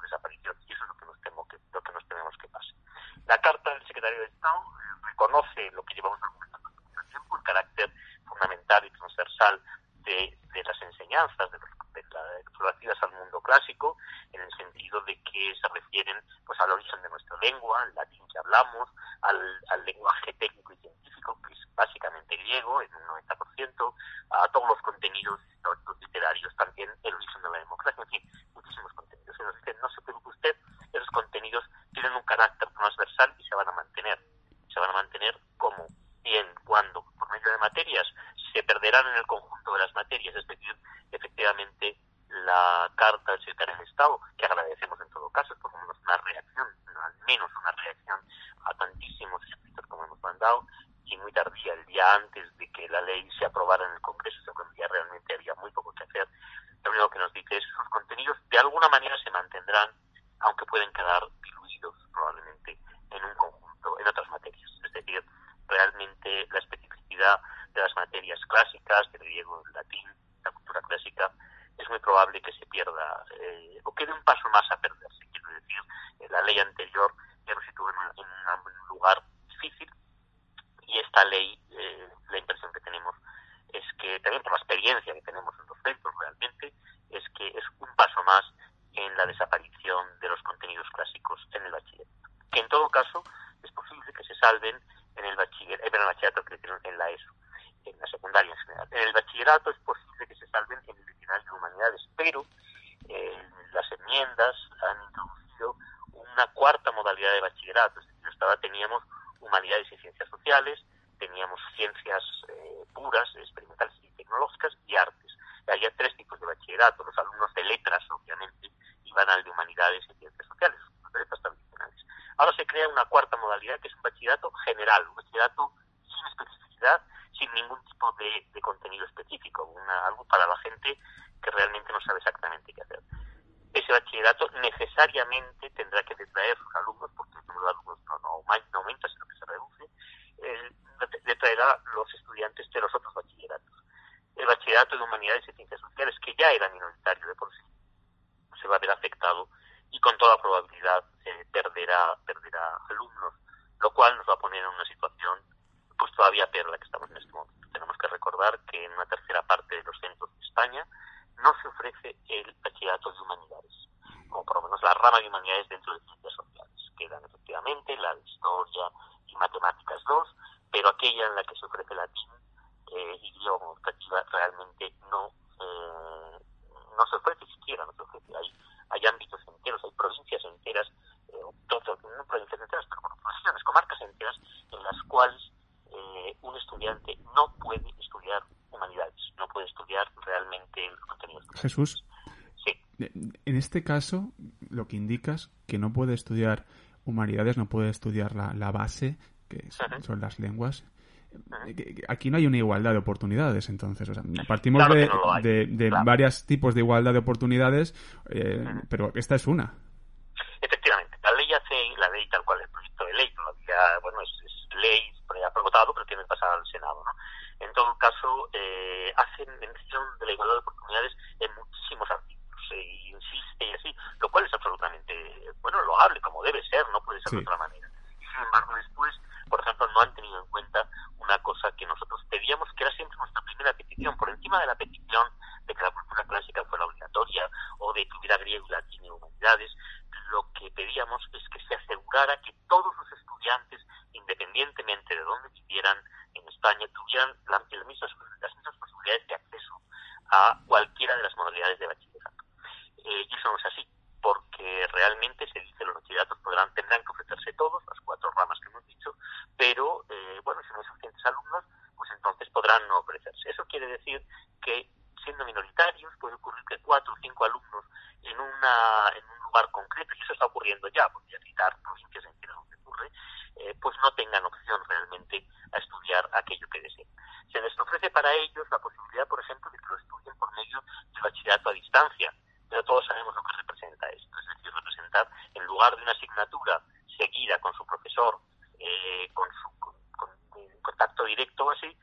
gente que realmente no sabe exactamente qué hacer. Ese bachillerato necesariamente tendrá que detraer alumnos, porque el número de alumnos no, no, aumenta, sino que se reduce, eh, detraerá los estudiantes de los otros bachilleratos. El bachillerato de humanidades y ciencias sociales, que ya era minoritario de por sí, se va a ver afectado y con toda probabilidad eh, perderá, perderá alumnos, lo cual nos va a poner en una situación pues todavía peor la que estamos en este momento. Tenemos que recordar que en una tercera parte de los centros de España no se ofrece el bachillerato de humanidades, como por lo menos la rama de humanidades dentro de ciencias sociales. Quedan efectivamente la de historia y matemáticas 2, pero aquella en la que se ofrece latín, eh, idioma realmente no, eh, no se ofrece siquiera, no se ofrece. Hay, hay ámbitos enteros, hay provincias enteras, eh, no provincias enteras, pero bueno, regiones, comarcas enteras, en las cuales eh, un estudiante no puede estudiar humanidades, no puede estudiar realmente los contenidos. Jesús, sí. en este caso, lo que indicas que no puede estudiar humanidades, no puede estudiar la, la base, que son, las lenguas. Aquí no hay una igualdad de oportunidades, entonces. O sea, partimos de, de, varios tipos de igualdad de oportunidades, eh, pero esta es una. Efectivamente, la ley hace, la ley tal cual, el proyecto de ley todavía, bueno, es, es ley votado, pero tiene que pasar al Senado. ¿no? En todo caso, eh, hacen mención de la igualdad de oportunidades en muchísimos artículos e insiste y así, lo cual es absolutamente, bueno, loable, como debe ser, no puede ser de otra manera. Sin embargo, después, por ejemplo, no han tenido en cuenta una cosa que nosotros pedíamos, que era siempre nuestra primera petición, por encima de la petición de que la cultura clásica fuera obligatoria o de que hubiera griego, latín y humanidades, lo que pedíamos es que se asegurara que todos los estudiantes independientemente de dónde vivieran en España, tuvieran las mismas, las mismas posibilidades de acceso a cualquiera de las modalidades de bachillerato. Eh, y eso no es así, porque realmente se dice que los bachilleratos podrán, tendrán que ofrecerse todos, las cuatro ramas que hemos dicho, pero eh, bueno, si no hay suficientes alumnos, pues entonces podrán no ofrecerse. Eso quiere decir que siendo minoritarios puede ocurrir que cuatro o cinco alumnos en, una, en un lugar concreto, y eso está ocurriendo ya, podría citar provincias enteras donde ocurre, eh, pues no tengan opción realmente a estudiar aquello que deseen. Se les ofrece para ellos la posibilidad, por ejemplo, de que lo estudien por medio del bachillerato a distancia, pero todos sabemos lo que representa esto, es decir, representar en lugar de una asignatura seguida con su profesor, eh, con su contacto directo o así,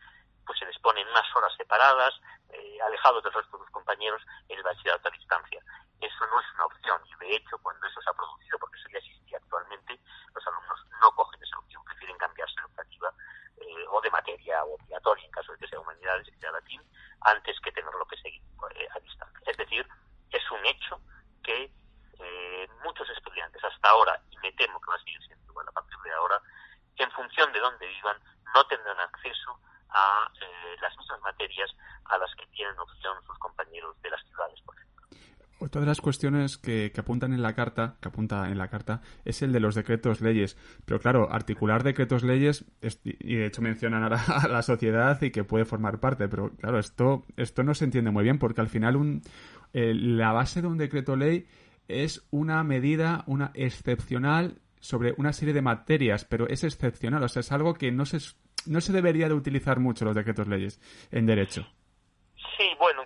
pues se les ponen unas horas separadas, eh, alejados del resto de sus compañeros, en el bachillerato a distancia. Eso no es una opción y de hecho cuando eso se ha producido, porque eso ya existía actualmente, los alumnos no cogen esa opción, prefieren cambiarse la optativa eh, o de materia obligatoria en caso de que sea humanidades y sea latín, antes que tenerlo que seguir eh, a distancia. Es decir, es un hecho que eh, muchos estudiantes hasta ahora, y me temo que va a seguir siendo igual a partir de ahora, en función de dónde vivan, no tendrán acceso a las mismas materias a las que tienen opción sus compañeros de las ciudades, por ejemplo. Otra de las cuestiones que, apuntan en la carta, que apunta en la carta, es el de los decretos leyes. Pero claro, articular decretos leyes, y de hecho mencionan [laughs] a la, sociedad y que puede formar parte, pero claro, esto, esto no se entiende muy bien porque al final un, la base de un decreto ley es una medida, una excepcional sobre una serie de materias, pero es excepcional, o sea, es algo que no se, no se debería de utilizar mucho los decretos leyes en derecho. Sí, bueno,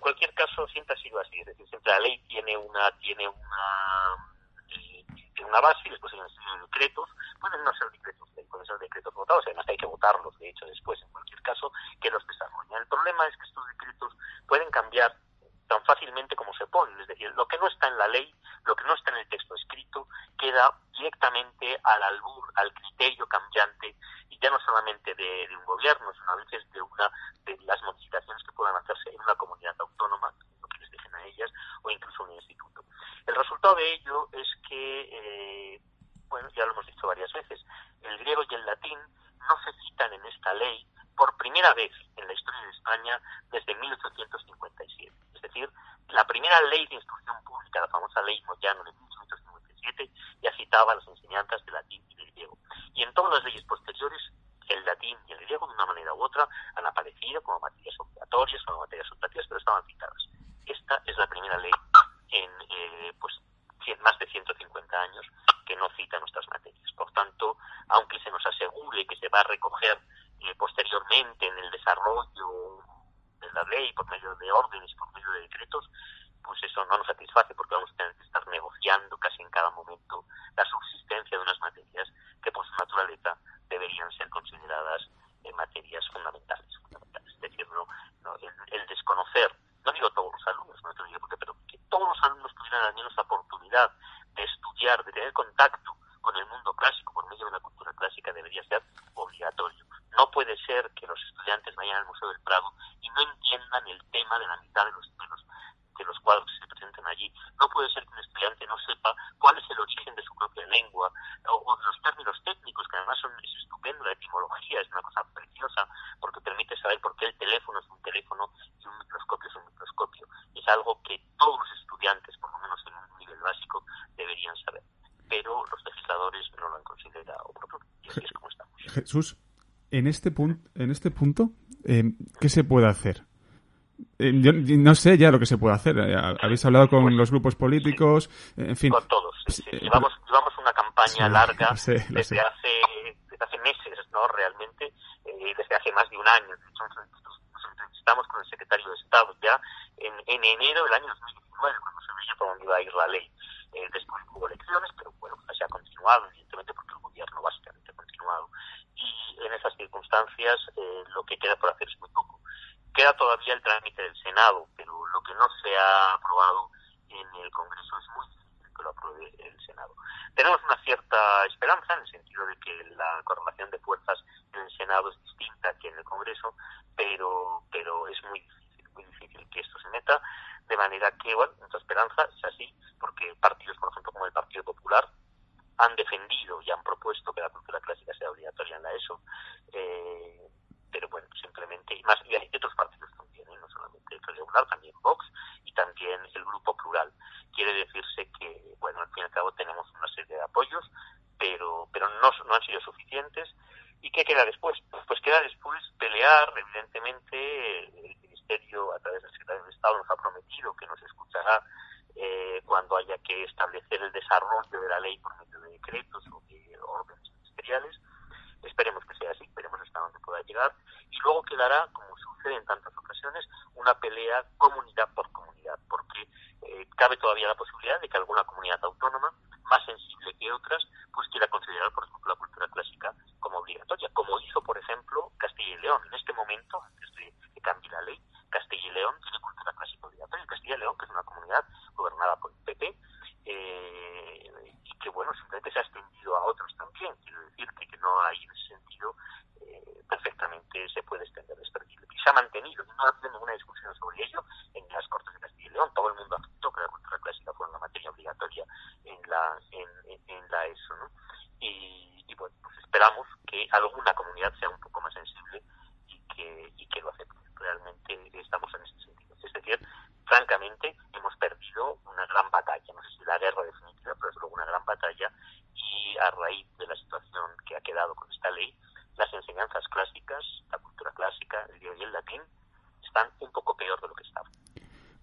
siempre ha sido así, es decir, siempre la ley tiene una tiene una eh, una base y después hay una decretos, pueden no ser decretos pueden ser decretos votados, además hay que votarlos, de hecho, después, en cualquier caso, que los desarrollen. El problema es que estos decretos pueden cambiar tan fácilmente como se ponen, es decir, lo que no está en la ley, lo que no está en el texto escrito, queda directamente al albur, al criterio cambiante, y ya no solamente de, un gobierno, sino a veces de una de las modificaciones que puedan hacerse en una comunidad autónoma, lo que les dejen a ellas, o incluso un instituto. El resultado de ello es que, eh, bueno, ya lo hemos dicho varias veces, el griego y el latín no se citan en esta ley por primera vez en la historia de España desde 1857. Es decir, la primera ley de instrucción pública, la famosa ley Moyano de 1857, ya citaba las enseñanzas de latín y de griego. Y en todas las leyes posteriores, el latín y el griego, de una manera u otra, han aparecido como materias obligatorias, como materias optativas, pero estaban citadas. Esta es la primera ley en eh, pues, más de 150 años que no cita nuestras materias. Por tanto, aunque se nos asegure que se va a recoger eh, posteriormente en el desarrollo de de la ley, por medio de órdenes, por medio de decretos, pues eso no nos satisface porque vamos a tener que estar negociando casi en cada momento la subsistencia de unas materias que por su naturaleza deberían ser consideradas en materias fundamentales. fundamentales. Es decir, no, el, desconocer, no digo todos los alumnos, no te digo porque, pero que todos los alumnos tuvieran al menos la oportunidad de estudiar, de tener contacto con el mundo clásico por medio de la cultura clásica debería ser obligatorio. No puede ser que los estudiantes vayan al Museo del Prado y no entiendan el tema de la mitad de los, de los, de los cuadros que se presentan allí. No puede ser que un estudiante no sepa cuál es el origen de su propia lengua o, de los términos técnicos, que además son, es estupendo, la etimología es una cosa preciosa porque permite saber por qué el teléfono es un teléfono y un microscopio es un microscopio. Es algo que todos los estudiantes, por lo menos en un nivel básico, deberían saber pero los legisladores no lo han considerado oportuno. Y así es como estamos. Jesús, en este, punto, en este punto, eh, ¿qué se puede hacer? Eh, yo no sé ya lo que se puede hacer. Eh, habéis hablado con pues los grupos políticos, en fin. Con todos. llevamos, llevamos una campaña larga desde, Hace, desde hace meses, ¿no? Realmente, desde hace más de un año. Nos entrevistamos con el secretario de Estado ya en, en enero del año 2019, cuando se veía por dónde iba a ir la ley. Eh, después hubo elecciones, pero bueno, se ha continuado, evidentemente, porque el gobierno básicamente ha continuado. Y esas circunstancias eh, lo que queda por hacer es muy poco. Queda todavía el trámite del Senado, pero lo que no se ha aprobado en el Congreso es muy difícil que lo apruebe el Senado. Tenemos una cierta esperanza en el sentido de que la correlación de fuerzas en el Senado es distinta que en el Congreso, pero, pero es muy difícil, muy difícil que esto se meta. De manera que, bueno, nuestra esperanza es así, porque partidos, por ejemplo, como el Partido Popular, han defendido y han propuesto que la cultura clásica sea obligatoria en la ESO, eh, pero bueno, simplemente, y más, y hay otros partidos también, ¿eh? no solamente el Popular, también Vox y también el Grupo Plural. Quiere decirse que, bueno, al fin y al cabo tenemos una serie de apoyos, pero, pero no, no han sido suficientes. ¿Y qué queda después? Pues queda después pelear, evidentemente, el Ministerio, a través del Secretario de Estado, nos ha prometido que nos escuchará eh, cuando haya que establecer el desarrollo de la ley por medio de decretos o de órdenes ministeriales. Esperemos que sea así, esperemos hasta dónde pueda llegar. Y luego quedará, como sucede en tantas ocasiones, una pelea comunidad por comunidad, porque eh, cabe todavía la posibilidad de que alguna comunidad autónoma, más sensible que otras, pues quiera considerar, por ejemplo, la cultura clásica como obligatoria, como hizo, por ejemplo, Castilla y León. En este momento, antes de que cambie la ley, Castilla y León tiene cultura clásica obligatoria. Castilla y León, que es una comunidad gobernada por el PP, eh, y que, bueno, simplemente se ha extendido a otros también. Quiero decir que, no hay en ese sentido eh, perfectamente se puede extender este Y se ha mantenido, no ha habido ninguna discusión sobre ello en las Cortes de Castilla y León. Todo el mundo aceptó que la cultura clásica fuera una materia obligatoria en la, ESO, ¿no? Y, bueno, pues esperamos que alguna comunidad sea un poco más sensible y que lo acepte. Realmente estamos en este sentido. Es decir, francamente, hemos perdido una gran batalla, no sé si la guerra definitiva, pero es luego una gran batalla y a raíz de la situación que ha quedado con esta ley, las enseñanzas clásicas, la cultura clásica, el griego y el latín, están un poco peor de lo que estaban.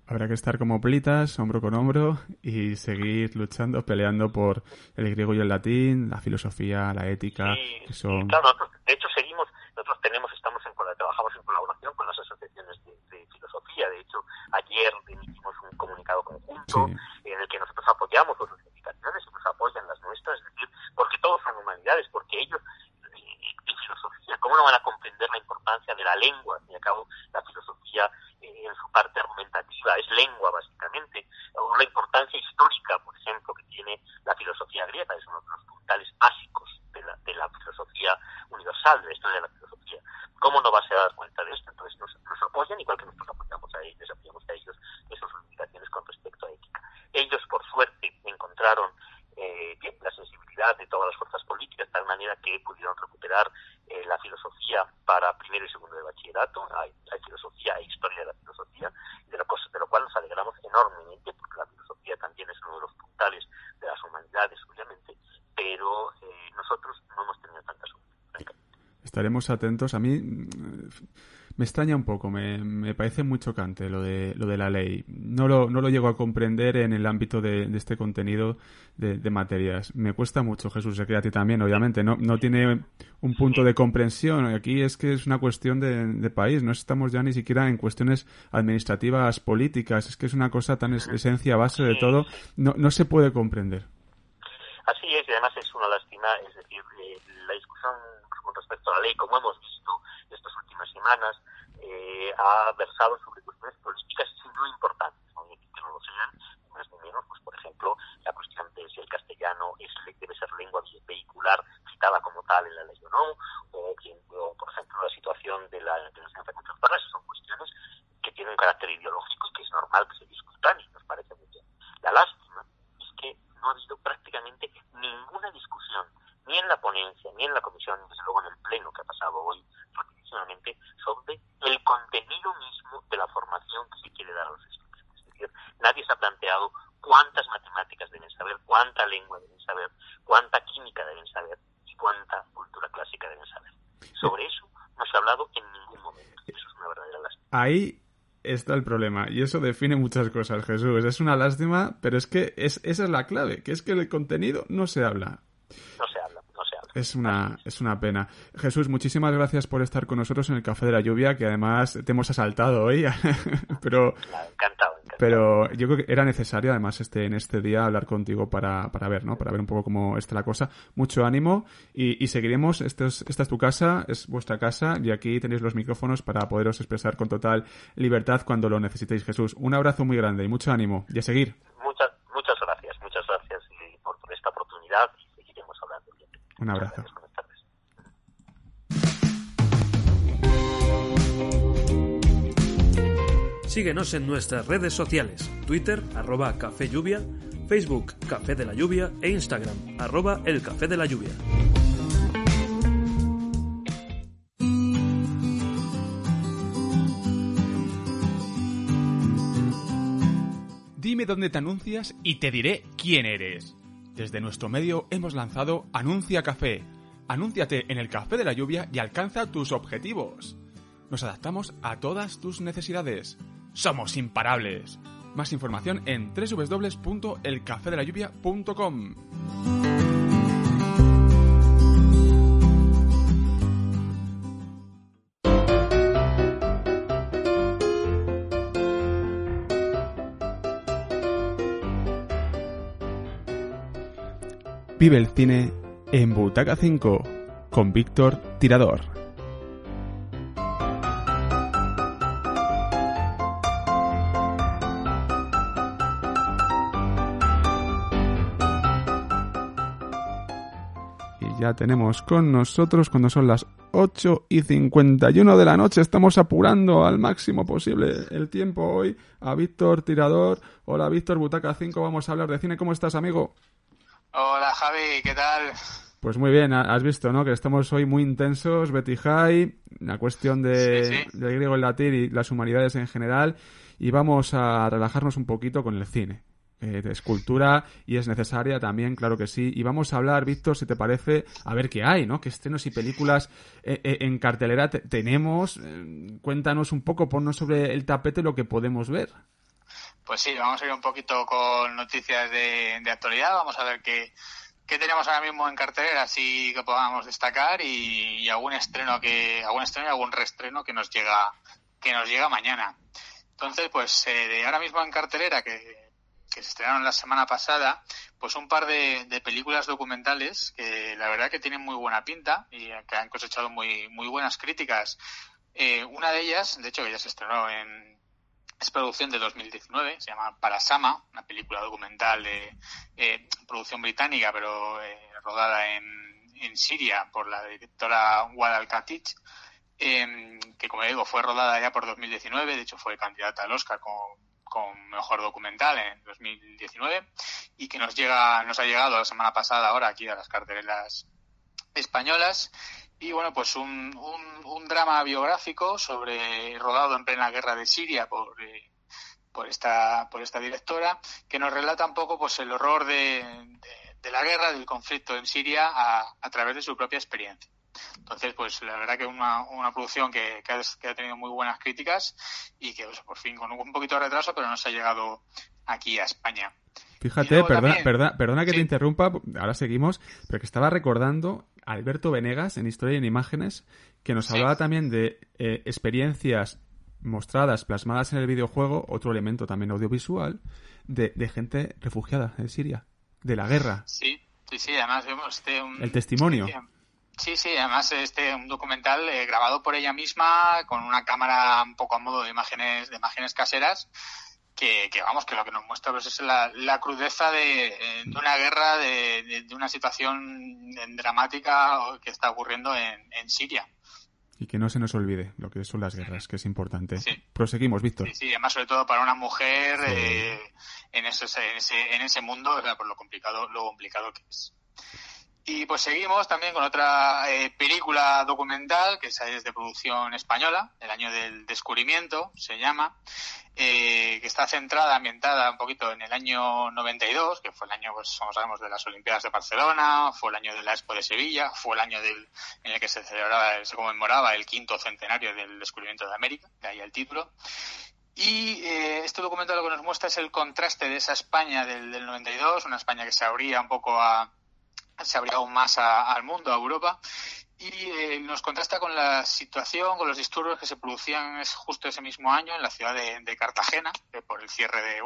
Habrá que estar como plitas, hombro con hombro, y seguir luchando, peleando por el griego y el latín, la filosofía, la ética, que son... claro, de hecho seguimos, nosotros tenemos, estamos en, trabajamos en colaboración con las asociaciones de, filosofía, de hecho ayer emitimos un comunicado conjunto en el que nosotros apoyamos sus reivindicaciones y nos apoyan las nuestras, es decir, porque todos son humanidades, porque ellos filosofía, ¿cómo no van a comprender la importancia de la lengua? Al fin y al cabo, la filosofía eh, en su parte argumentativa es lengua, básicamente, o la importancia histórica, por ejemplo, que tiene la filosofía griega, es uno de los puntales básicos de la, de la filosofía universal, de la historia de la filosofía. ¿Cómo no vas a dar cuenta de esto? Entonces nos, nos apoyan, igual que nosotros apoyamos a ellos, apoyamos a ellos en sus reivindicaciones con respecto a ética. Ellos, por suerte, encontraron eh, la sensibilidad de todas las fuerzas políticas, de tal manera que pudieron recuperar eh, la filosofía para primero y segundo de bachillerato, hay, filosofía e historia de la filosofía, de lo, de lo cual nos alegramos enormemente, porque la filosofía también es uno de los puntales de las humanidades, obviamente, pero atentos. A mí me extraña un poco, me, me, parece muy chocante lo de, lo de la ley. No lo, no lo llego a comprender en el ámbito de, este contenido de, materias. Me cuesta mucho, Jesús, sé que a ti también, obviamente. No, no tiene un punto de comprensión. Aquí es que es una cuestión de, país, no estamos ya ni siquiera en cuestiones administrativas, políticas. Es que es una cosa tan esencia, base de todo, no, no se puede comprender. Así es, y además es una lástima, es decir, eh, la discusión respecto a la ley, como hemos visto estas últimas semanas, eh, ha versado sobre cuestiones políticas sin duda importantes, ¿no? que no lo sean, más ni menos, pues por ejemplo, la cuestión de si el castellano es, debe ser lengua vehicular citada como tal en la ley o no, o, por ejemplo la situación de la, de las enfermedades son cuestiones que tienen un carácter ideológico y que es normal que se discutan y nos parece muy bien. La lástima es que no ha habido prácticamente ninguna discusión, ni en la ponencia, ni en la comisión, desde luego en el pleno que ha pasado hoy rapidísimamente, sobre el contenido mismo de la formación que se quiere dar a los estudiantes. Es decir, nadie se ha planteado cuántas matemáticas deben saber, cuánta lengua deben saber, cuánta química deben saber y cuánta cultura clásica deben saber. Sobre eso no se ha hablado en ningún momento. Eso es una verdadera lástima. Ahí está el problema. Y eso define muchas cosas, Jesús. Es una lástima, pero es que es, esa es la clave, que es que el contenido no se habla. No se habla, no se habla. Es una, es una pena. Jesús, muchísimas gracias por estar con nosotros en el Café de la Lluvia, que además te hemos asaltado hoy. [laughs] pero encantado pero yo creo que era necesario, además, este, en este día hablar contigo para, para ver, ¿no? Para ver un poco cómo está la cosa. Mucho ánimo y, y seguiremos. Es, esta es tu casa, es vuestra casa y aquí tenéis los micrófonos para poderos expresar con total libertad cuando lo necesitéis, Jesús. Un abrazo muy grande y mucho ánimo y a seguir. Muchas, muchas gracias, muchas gracias por, por esta oportunidad y seguiremos hablando. Un abrazo. Síguenos en nuestras redes sociales, Twitter, arroba Café Lluvia, Facebook, Café de la Lluvia e Instagram, arroba El Café de la Lluvia. Dime dónde te anuncias y te diré quién eres. Desde nuestro medio hemos lanzado Anuncia Café. Anúnciate en el Café de la Lluvia y alcanza tus objetivos. Nos adaptamos a todas tus necesidades somos imparables. Más información en www.elcafedelayuvia.com. El cine en Butaca 5 con Víctor Tirador. ya tenemos con nosotros cuando son las 8 y 51 de la noche. Estamos apurando al máximo posible el tiempo hoy a Víctor Tirador. Hola Víctor, Butaca 5, vamos a hablar de cine. ¿Cómo estás, amigo? Hola Javi, ¿qué tal? Pues muy bien, has visto, ¿no? Que estamos hoy muy intensos, Betty High, la cuestión de, del griego, el latín y las humanidades en general. Y vamos a relajarnos un poquito con el cine eh, de escultura y es necesaria también, claro que sí. Y vamos a hablar, Víctor, si te parece, a ver qué hay, ¿no? ¿Qué estrenos y películas eh, eh, en cartelera tenemos? Eh, cuéntanos un poco, ponnos sobre el tapete lo que podemos ver. Pues sí, vamos a ir un poquito con noticias de, actualidad, vamos a ver qué, qué tenemos ahora mismo en cartelera, así que podamos destacar y, algún estreno que algún estreno y algún reestreno que nos llega que nos llega mañana. Entonces, pues de ahora mismo en cartelera que que se estrenaron la semana pasada, pues un par de, películas documentales que la verdad que tienen muy buena pinta y que han cosechado muy, muy buenas críticas. Eh, una de ellas, de hecho, que ya se estrenó en, es producción de 2019, se llama Parasama, una película documental de eh, producción británica, pero eh, rodada en, en, Siria por la directora Wad eh, que como digo fue rodada ya por 2019, de hecho fue candidata al Oscar con con mejor documental en 2019 y que nos llega nos ha llegado la semana pasada ahora aquí a las carteleras españolas y bueno pues un, un, drama biográfico sobre rodado en plena guerra de Siria por eh, por esta por esta directora que nos relata un poco pues el horror de, de, la guerra del conflicto en Siria a, a través de su propia experiencia Entonces, pues la verdad que una, una producción que, que, ha, tenido muy buenas críticas y que pues, por fin con un poquito de retraso, pero nos ha llegado aquí a España. Fíjate, perdona, perdona, que te interrumpa, ahora seguimos, pero que estaba recordando a Alberto Venegas en Historia y en Imágenes, que nos hablaba también de eh, experiencias mostradas, plasmadas en el videojuego, otro elemento también audiovisual, de, de gente refugiada de Siria, de la guerra. Sí, sí, sí, además vemos este, el testimonio. Sí, sí, además este un documental eh, grabado por ella misma con una cámara un poco a modo de imágenes de imágenes caseras que, vamos que lo que nos muestra pues, es la, crudeza de, eh, una guerra de, de, una situación dramática que está ocurriendo en, en Siria. Y que no se nos olvide lo que son las guerras, que es importante. Proseguimos, Víctor. Sí, sí, además sobre todo para una mujer eh, en, ese, en, ese, en ese mundo, por lo complicado, lo complicado que es. Y pues seguimos también con otra eh, película documental que es de producción española, el año del descubrimiento se llama, eh, que está centrada, ambientada un poquito en el año 92, que fue el año, pues como sabemos, de las Olimpiadas de Barcelona, fue el año de la Expo de Sevilla, fue el año del, en el que se celebraba, se conmemoraba el quinto centenario del descubrimiento de América, de ahí el título. Y eh, este documental lo que nos muestra es el contraste de esa España del, del 92, una España que se abría un poco a, se abría aún más al mundo, a Europa, y eh, nos contrasta con la situación, con los disturbios que se producían justo ese mismo año en la ciudad de, Cartagena, por el cierre de,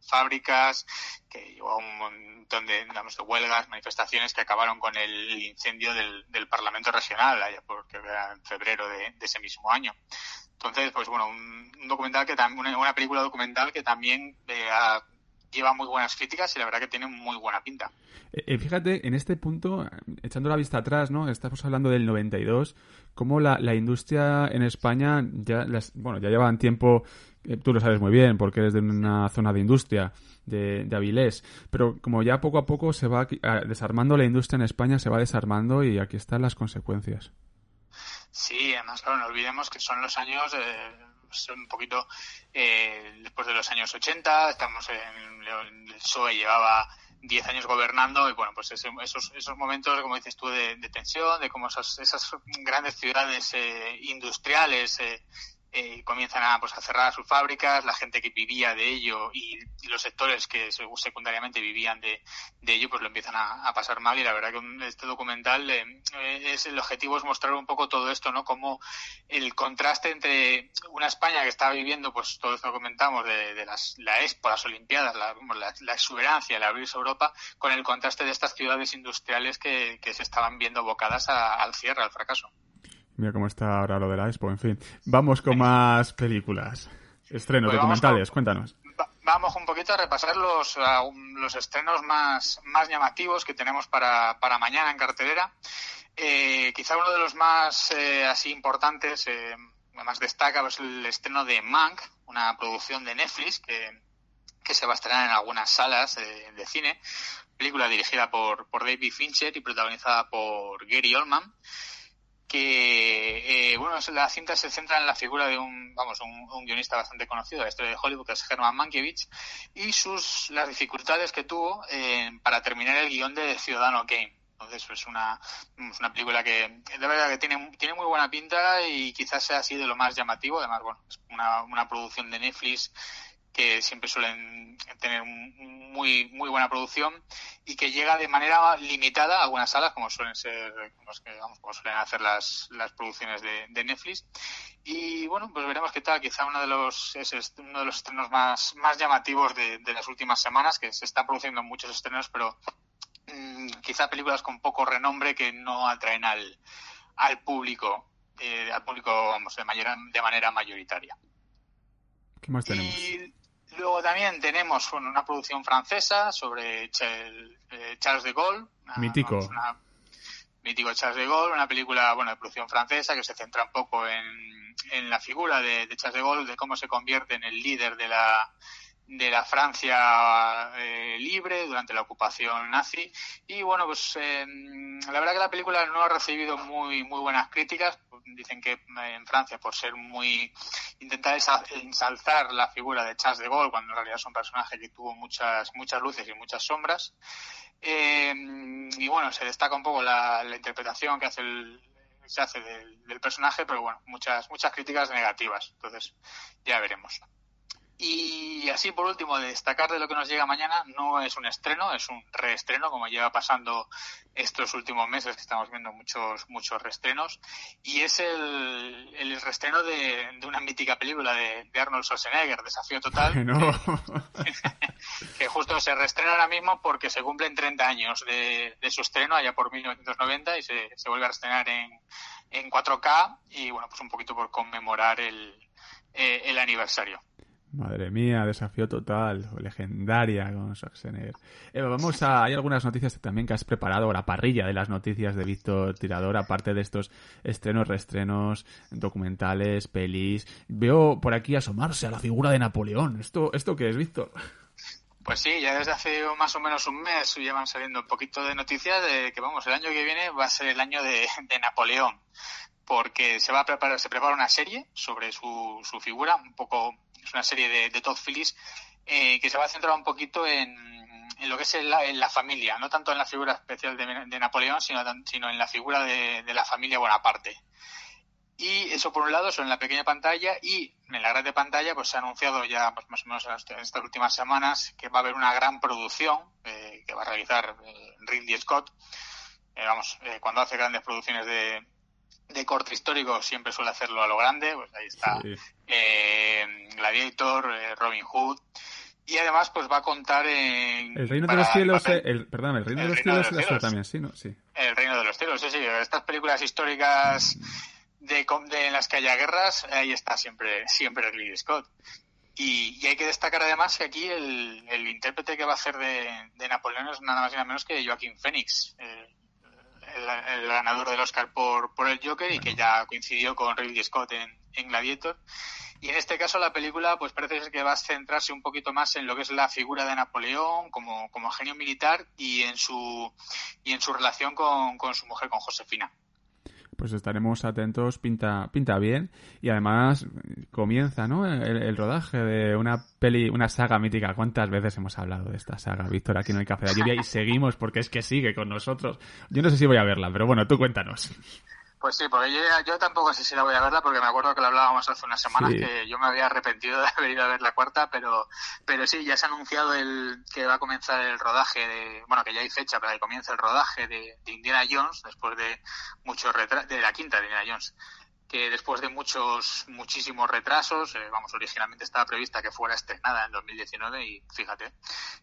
fábricas, que llevó a un montón de, huelgas, manifestaciones que acabaron con el incendio del, Parlamento Regional, allá porque era en febrero de, ese mismo año. Entonces, pues bueno, un, documental que también, una, película documental que también eh, lleva muy buenas críticas y la verdad que tiene muy buena pinta. Eh, eh, fíjate, en este punto, echando la vista atrás, ¿no? Estamos hablando del 92, cómo la, la industria en España ya, las, bueno, ya llevan tiempo, eh, tú lo sabes muy bien, porque eres de una zona de industria, de, de Avilés, pero como ya poco a poco se va desarmando la industria en España, se va desarmando y aquí están las consecuencias. Sí, además, claro, no olvidemos que son los años... Pues, un poquito eh, después de los años 80, estamos en el PSOE llevaba 10 años gobernando y bueno, pues esos, esos momentos, como dices tú, de, tensión, de cómo esas, esas grandes ciudades eh, industriales eh, eh, comienzan a, pues, a cerrar sus fábricas, la gente que vivía de ello y, los sectores que secundariamente vivían de, ello, pues lo empiezan a, pasar mal y la verdad que este documental eh, es el objetivo es mostrar un poco todo esto, ¿no? Como el contraste entre una España que está viviendo, pues todo esto que comentamos de, las, la Expo, las Olimpiadas, la, la, exuberancia, el abrirse Europa, con el contraste de estas ciudades industriales que, que se estaban viendo abocadas al cierre, al fracaso. Mira cómo está ahora lo de la Expo, en fin. Vamos con más películas. Estrenos pues documentales, cuéntanos. Vamos un poquito a repasar los, los estrenos más, más llamativos que tenemos para, para mañana en cartelera. Eh, quizá uno de los más eh, así importantes, eh, más destaca, es pues, el estreno de Mank, una producción de Netflix que, que se va a estrenar en algunas salas de cine. Película dirigida por, por David Fincher y protagonizada por Gary Oldman que eh, bueno la cinta se centra en la figura de un vamos un, guionista bastante conocido de la historia de Hollywood que es Herman Mankiewicz y sus las dificultades que tuvo eh, para terminar el guion de Ciudadano Kane. Entonces es una, una película que de verdad que tiene, tiene muy buena pinta y quizás sea así de lo más llamativo. Además bueno es una, una producción de Netflix que siempre suelen tener muy muy buena producción y que llega de manera limitada a algunas salas como suelen ser como, suelen hacer las, las producciones de, Netflix. Y bueno pues veremos qué tal. Quizá uno de los es uno de los estrenos más más llamativos de, las últimas semanas que se están produciendo muchos estrenos pero mm, quizá películas con poco renombre que no atraen al al público eh, al público vamos de manera de manera mayoritaria. ¿Qué más tenemos? Luego también tenemos una producción francesa sobre eh, Charles de Gaulle. mítico. mítico Charles de Gaulle, una película bueno de producción francesa que se centra un poco en, en la figura de, de Charles de Gaulle, de cómo se convierte en el líder de la de la Francia eh, libre durante la ocupación nazi y bueno pues eh, la verdad que la película no ha recibido muy muy buenas críticas dicen que en Francia por ser muy intentar ensalzar la figura de Charles de Gaulle cuando en realidad es un personaje que tuvo muchas muchas luces y muchas sombras eh, y bueno se destaca un poco la, interpretación que hace el, se hace del, del personaje, pero bueno, muchas, muchas críticas negativas. Entonces, ya veremos. Y así por último, destacar de lo que nos llega mañana, no es un estreno, es un reestreno, como lleva pasando estos últimos meses, que estamos viendo muchos, muchos reestrenos, y es el, el reestreno de, una mítica película de, Arnold Schwarzenegger, Desafío Total, [laughs] que, justo se reestrena ahora mismo porque se cumplen 30 años de, su estreno, allá por 1990, y se, se vuelve a estrenar en, en 4K, y bueno, pues un poquito por conmemorar el, eh, el aniversario. Madre mía, desafío total, legendaria con Schwarzenegger. vamos a, hay algunas noticias también que has preparado, la parrilla de las noticias de Víctor Tirador, aparte de estos estrenos, reestrenos, documentales, pelis. Veo por aquí asomarse a la figura de Napoleón. ¿Esto, esto qué es, Víctor? Pues sí, ya desde hace más o menos un mes llevan saliendo un poquito de noticias de que, vamos, el año que viene va a ser el año de, de Napoleón porque se va a preparar, se prepara una serie sobre su, su figura, un poco es una serie de, de Todd Phillips eh, que se va a centrar un poquito en, lo que es la, familia, no tanto en la figura especial de, Napoleón, sino, sino, en la figura de, la familia Bonaparte. Y eso por un lado, eso en la pequeña pantalla y en la grande pantalla pues se ha anunciado ya pues, más o menos en estas últimas semanas que va a haber una gran producción eh, que va a realizar eh, Ridley Scott. Eh, vamos, cuando hace grandes producciones de, de corte histórico siempre suele hacerlo a lo grande, pues ahí está eh, Gladiator, eh, Robin Hood. Y además, pues va a contar en. El Reino de los Cielos, el, perdón, el Reino de los Cielos, de también, sí, ¿no? Sí. El Reino de los Cielos, sí, sí. Estas películas históricas de, de en las que haya guerras, ahí está siempre, siempre Ridley Scott. Y, y, hay que destacar además que aquí el, el intérprete que va a hacer de, de, Napoleón es nada más y nada menos que Joaquín Phoenix, el, ganador del Oscar por, por el Joker y que ya coincidió con Ridley Scott en, en Gladiator. Y en este caso la película pues parece ser que va a centrarse un poquito más en lo que es la figura de Napoleón como, como genio militar y en su y en su relación con, con su mujer, con Josefina pues estaremos atentos, pinta, pinta bien y además comienza, ¿no? El, rodaje de una peli, una saga mítica. ¿Cuántas veces hemos hablado de esta saga, Víctor, aquí en el Café de la Lluvia y seguimos porque es que sigue con nosotros? Yo no sé si voy a verla, pero bueno, tú cuéntanos. Pues sí, porque yo, tampoco sé si la voy a verla porque me acuerdo que la hablábamos hace unas semanas que yo me había arrepentido de [laughs] haber ido a ver la cuarta, pero pero sí, ya se ha anunciado el que va a comenzar el rodaje de, bueno, que ya hay fecha para que comience el rodaje de, Indiana Jones después de muchos retrasos, de la quinta de Indiana Jones que después de muchos, muchísimos retrasos, eh, vamos, originalmente estaba prevista que fuera estrenada en 2019 y fíjate.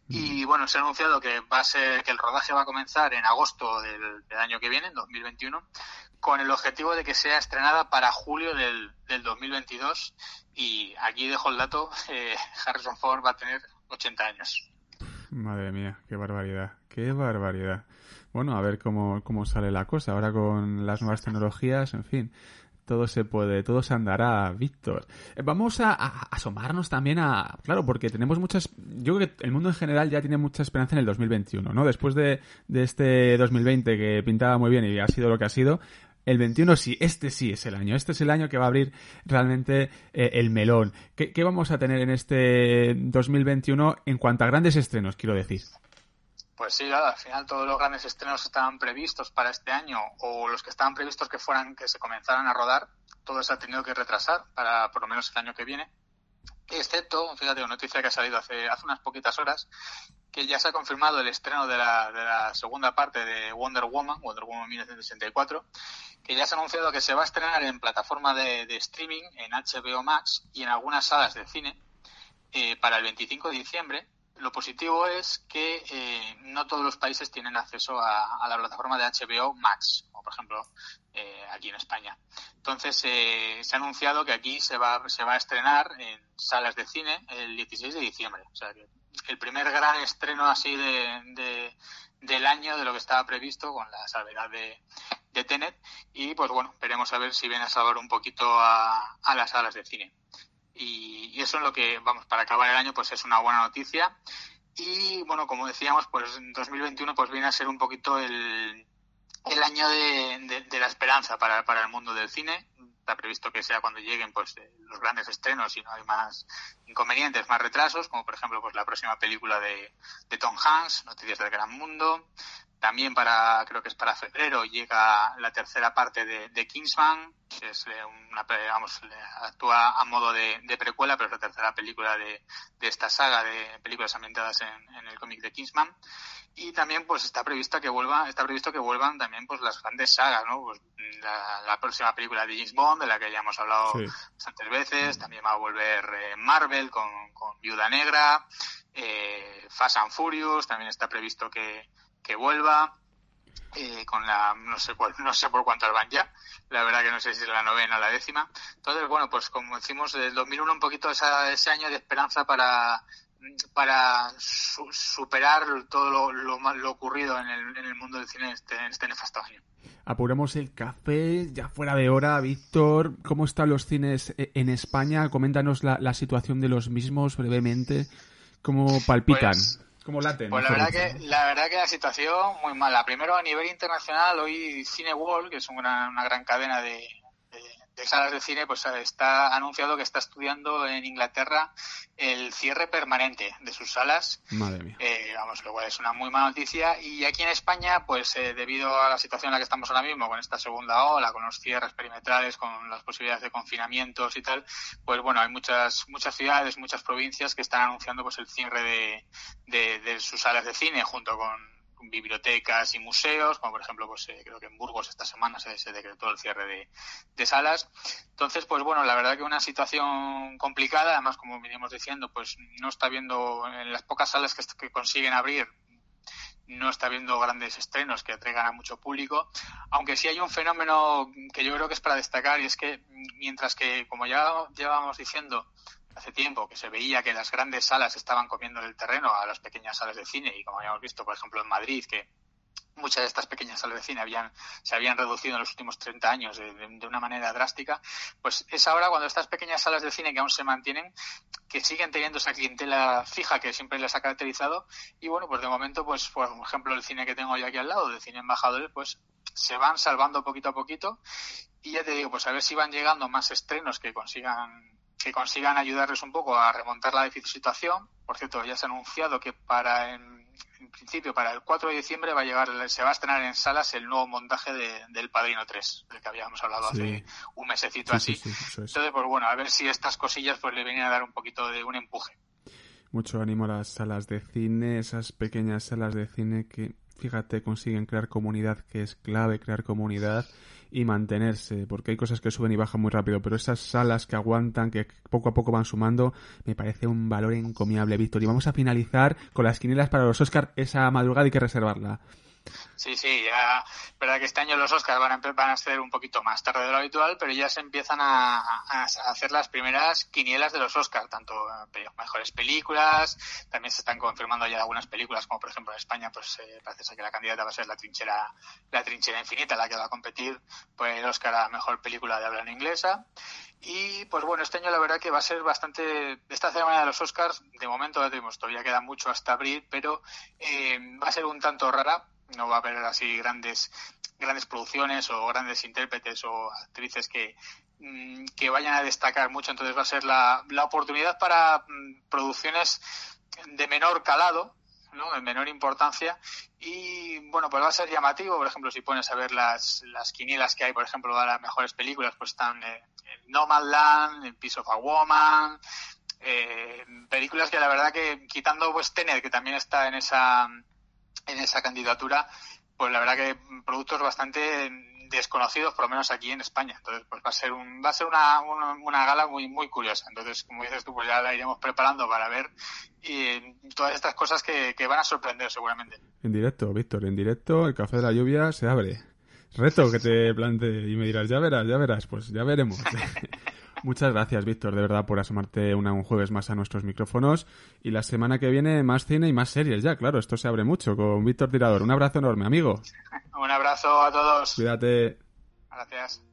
Y bueno, se ha anunciado que va a ser, que el rodaje va a comenzar en agosto del, del año que viene, en 2021, con el objetivo de que sea estrenada para julio del, del 2022 y aquí dejo el dato, [laughs] eh, Harrison Ford va a tener 80 años. Madre mía, qué barbaridad, qué barbaridad. Bueno, a ver cómo, cómo sale la cosa ahora con las nuevas tecnologías, en fin todo se puede, todo se andará, Víctor. Eh, vamos a, asomarnos también a, claro, porque tenemos muchas, yo creo que el mundo en general ya tiene mucha esperanza en el 2021, ¿no? Después de, de este 2020 que pintaba muy bien y ha sido lo que ha sido, el 21 sí, este sí es el año, este es el año que va a abrir realmente eh, el melón. ¿Qué, ¿Qué, vamos a tener en este 2021 en cuanto a grandes estrenos, quiero decir? Pues sí, al final todos los grandes estrenos estaban previstos para este año o los que estaban previstos que fueran que se comenzaran a rodar, todo se ha tenido que retrasar para por lo menos el año que viene. Excepto, fíjate, una noticia que ha salido hace, hace unas poquitas horas, que ya se ha confirmado el estreno de la, de la segunda parte de Wonder Woman, Wonder Woman 1964, que ya se ha anunciado que se va a estrenar en plataforma de, de streaming, en HBO Max y en algunas salas de cine eh, para el 25 de diciembre lo positivo es que eh, no todos los países tienen acceso a, la plataforma de HBO Max, como por ejemplo eh, aquí en España. Entonces eh, se ha anunciado que aquí se va, se va a estrenar en salas de cine el 16 de diciembre. O sea que el primer gran estreno así de, del año de lo que estaba previsto con la salvedad de, de Tenet y pues bueno, veremos a ver si viene a salvar un poquito a, a las salas de cine y, eso es lo que, vamos, para acabar el año, pues es una buena noticia. Y bueno, como decíamos, pues en 2021 pues viene a ser un poquito el, el año de, de, la esperanza para, para el mundo del cine. Está previsto que sea cuando lleguen pues eh, los grandes estrenos y no hay más inconvenientes, más retrasos, como por ejemplo pues la próxima película de, de Tom Hanks, Noticias del Gran Mundo, También para, creo que es para febrero, llega la tercera parte de, Kingsman, que es eh, una, vamos, actúa a modo de, precuela, pero es la tercera película de, esta saga de películas ambientadas en, en el cómic de Kingsman. Y también pues está previsto que vuelva está previsto que vuelvan también pues las grandes sagas no pues, la, próxima película de James Bond de la que ya hemos hablado bastantes veces. También va a volver eh, Marvel con, con Viuda Negra eh, Fast and Furious también está previsto que, que vuelva eh, con la no sé cuál, no sé por cuántas van ya la verdad que no sé si es la novena o la décima entonces bueno pues como decimos del 2001 un poquito ese año de esperanza para para superar todo lo, lo, ocurrido en el, en el, mundo del cine en este, en este nefasto año. Apuremos el café, ya fuera de hora, Víctor. ¿Cómo están los cines e, en España? Coméntanos la, la situación de los mismos brevemente. ¿Cómo palpitan? Pues, Pues la verdad, que, la verdad que la situación muy mala. Primero, a nivel internacional, hoy Cine World, que es una, una gran cadena de, de salas de cine, pues eh, está anunciado que está estudiando en Inglaterra el cierre permanente de sus salas. Madre mía. Eh, vamos, lo cual es una muy mala noticia. Y aquí en España, pues eh, debido a la situación en la que estamos ahora mismo, con esta segunda ola, con los cierres perimetrales, con las posibilidades de confinamientos y tal, pues bueno, hay muchas muchas ciudades, muchas provincias que están anunciando pues el cierre de, de, de sus salas de cine junto con bibliotecas y museos, como por ejemplo, pues eh, creo que en Burgos esta semana se, decretó el cierre de, salas. Entonces, pues bueno, la verdad que una situación complicada, además, como veníamos diciendo, pues no está viendo en las pocas salas que, que consiguen abrir, no está viendo grandes estrenos que atraigan a mucho público, aunque sí hay un fenómeno que yo creo que es para destacar y es que mientras que, como ya llevábamos diciendo, hace tiempo que se veía que las grandes salas estaban comiendo el terreno a las pequeñas salas de cine y como habíamos visto, por ejemplo, en Madrid, que muchas de estas pequeñas salas de cine habían, se habían reducido en los últimos 30 años de, una manera drástica, pues es ahora cuando estas pequeñas salas de cine que aún se mantienen, que siguen teniendo esa clientela fija que siempre les ha caracterizado y bueno, pues de momento, pues por ejemplo el cine que tengo yo aquí al lado, de cine embajadores, pues se van salvando poquito a poquito y ya te digo, pues a ver si van llegando más estrenos que consigan que consigan ayudarles un poco a remontar la difícil situación. Por cierto, ya se ha anunciado que para en, principio para el 4 de diciembre va a llegar se va a estrenar en salas el nuevo montaje de, del Padrino 3, del que habíamos hablado hace un mesecito así. Entonces, pues bueno, a ver si estas cosillas pues le vienen a dar un poquito de un empuje. Mucho ánimo a las salas de cine, esas pequeñas salas de cine que, fíjate, consiguen crear comunidad, que es clave crear comunidad y mantenerse, porque hay cosas que suben y bajan muy rápido, pero esas salas que aguantan, que poco a poco van sumando, me parece un valor encomiable, Víctor. Y vamos a finalizar con las quinielas para los Oscars, esa madrugada hay que reservarla. Sí, sí, ya, verdad que este año los Oscars van a, van a ser un poquito más tarde de lo habitual, pero ya se empiezan a, hacer las primeras quinielas de los Oscars, tanto mejores películas, también se están confirmando ya algunas películas, como por ejemplo en España, pues eh, parece ser que la candidata va a ser la trinchera, la trinchera infinita, la que va a competir pues el Oscar a mejor película de habla en inglesa. Y pues bueno, este año la verdad que va a ser bastante. Esta ceremonia de los Oscars, de momento ya tenemos, todavía queda mucho hasta abril, pero eh, va a ser un tanto rara no va a haber así grandes grandes producciones o grandes intérpretes o actrices que, mm, que vayan a destacar mucho. Entonces va a ser la, la oportunidad para mm, producciones de menor calado, ¿no? de menor importancia y bueno pues va a ser llamativo por ejemplo si pones a ver las, las quinielas que hay por ejemplo de las mejores películas pues están eh, No Land en Piece of a Woman eh, películas que la verdad que quitando pues que también está en esa en esa candidatura, pues la verdad que productos bastante desconocidos, por lo menos aquí en España. Entonces, pues va a ser un, va a ser una, una, gala muy, muy curiosa. Entonces, como dices tú, pues ya la iremos preparando para ver y todas estas cosas que, que van a sorprender seguramente. En directo, Víctor, en directo, el café de la lluvia se abre. Reto que te plante y me dirás, ya verás, ya verás, pues ya veremos. [laughs] Muchas gracias, Víctor, de verdad, por asomarte una, un jueves más a nuestros micrófonos. Y la semana que viene, más cine y más series ya, claro, esto se abre mucho con Víctor Tirador. Un abrazo enorme, amigo. Un abrazo a todos. Cuídate. Gracias.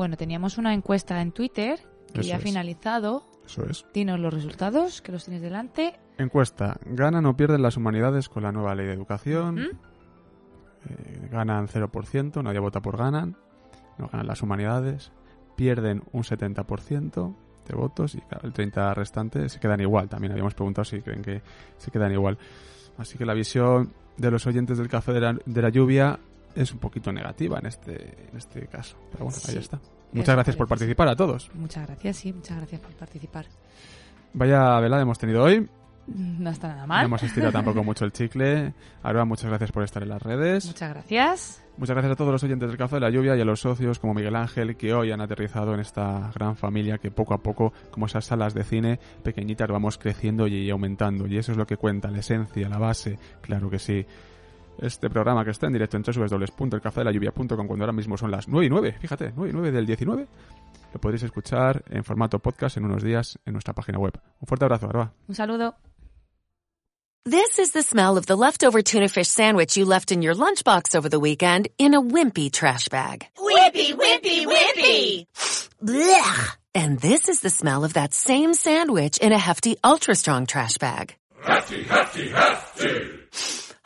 Bueno, teníamos una encuesta en Twitter que Eso ya ha es. finalizado. Eso es. Dinos los resultados, que los tienes delante. Encuesta. ¿Ganan o pierden las humanidades con la nueva ley de educación? ¿Mm? Eh, ganan 0%, nadie vota por ganan. No ganan las humanidades. Pierden un 70% de votos y el 30% restante se quedan igual. También habíamos preguntado si creen que se quedan igual. Así que la visión de los oyentes del Café de la, de la Lluvia es un poquito negativa en este, en este caso. Pero bueno, ahí está. Muchas gracias por participar a todos. Muchas gracias, sí, muchas gracias por participar. Vaya velada hemos tenido hoy. No está nada No mal. hemos estirado tampoco [laughs] mucho el chicle. Aroa, muchas gracias por estar en las redes. Muchas gracias. Muchas gracias a todos los oyentes del Café de la Lluvia y a los socios como Miguel Ángel que hoy han aterrizado en esta gran familia que poco a poco, como esas salas de cine pequeñitas, vamos creciendo y aumentando. Y eso es lo que cuenta, la esencia, la base, claro que sí. Este programa que está en directo en www.elcafedelayuvia.com cuando ahora mismo son las 9 y 9, fíjate, 9 y 9 del 19, lo podréis escuchar en formato podcast en unos días en nuestra página web. Un fuerte abrazo, Aroa. Un saludo. This is the smell of the leftover tuna fish sandwich you left in your lunchbox over the weekend in a wimpy trash bag. Wimpy, wimpy, wimpy! Blech! And this is the smell of that same sandwich in a hefty, ultra strong trash bag. Hefty, hefty, hefty!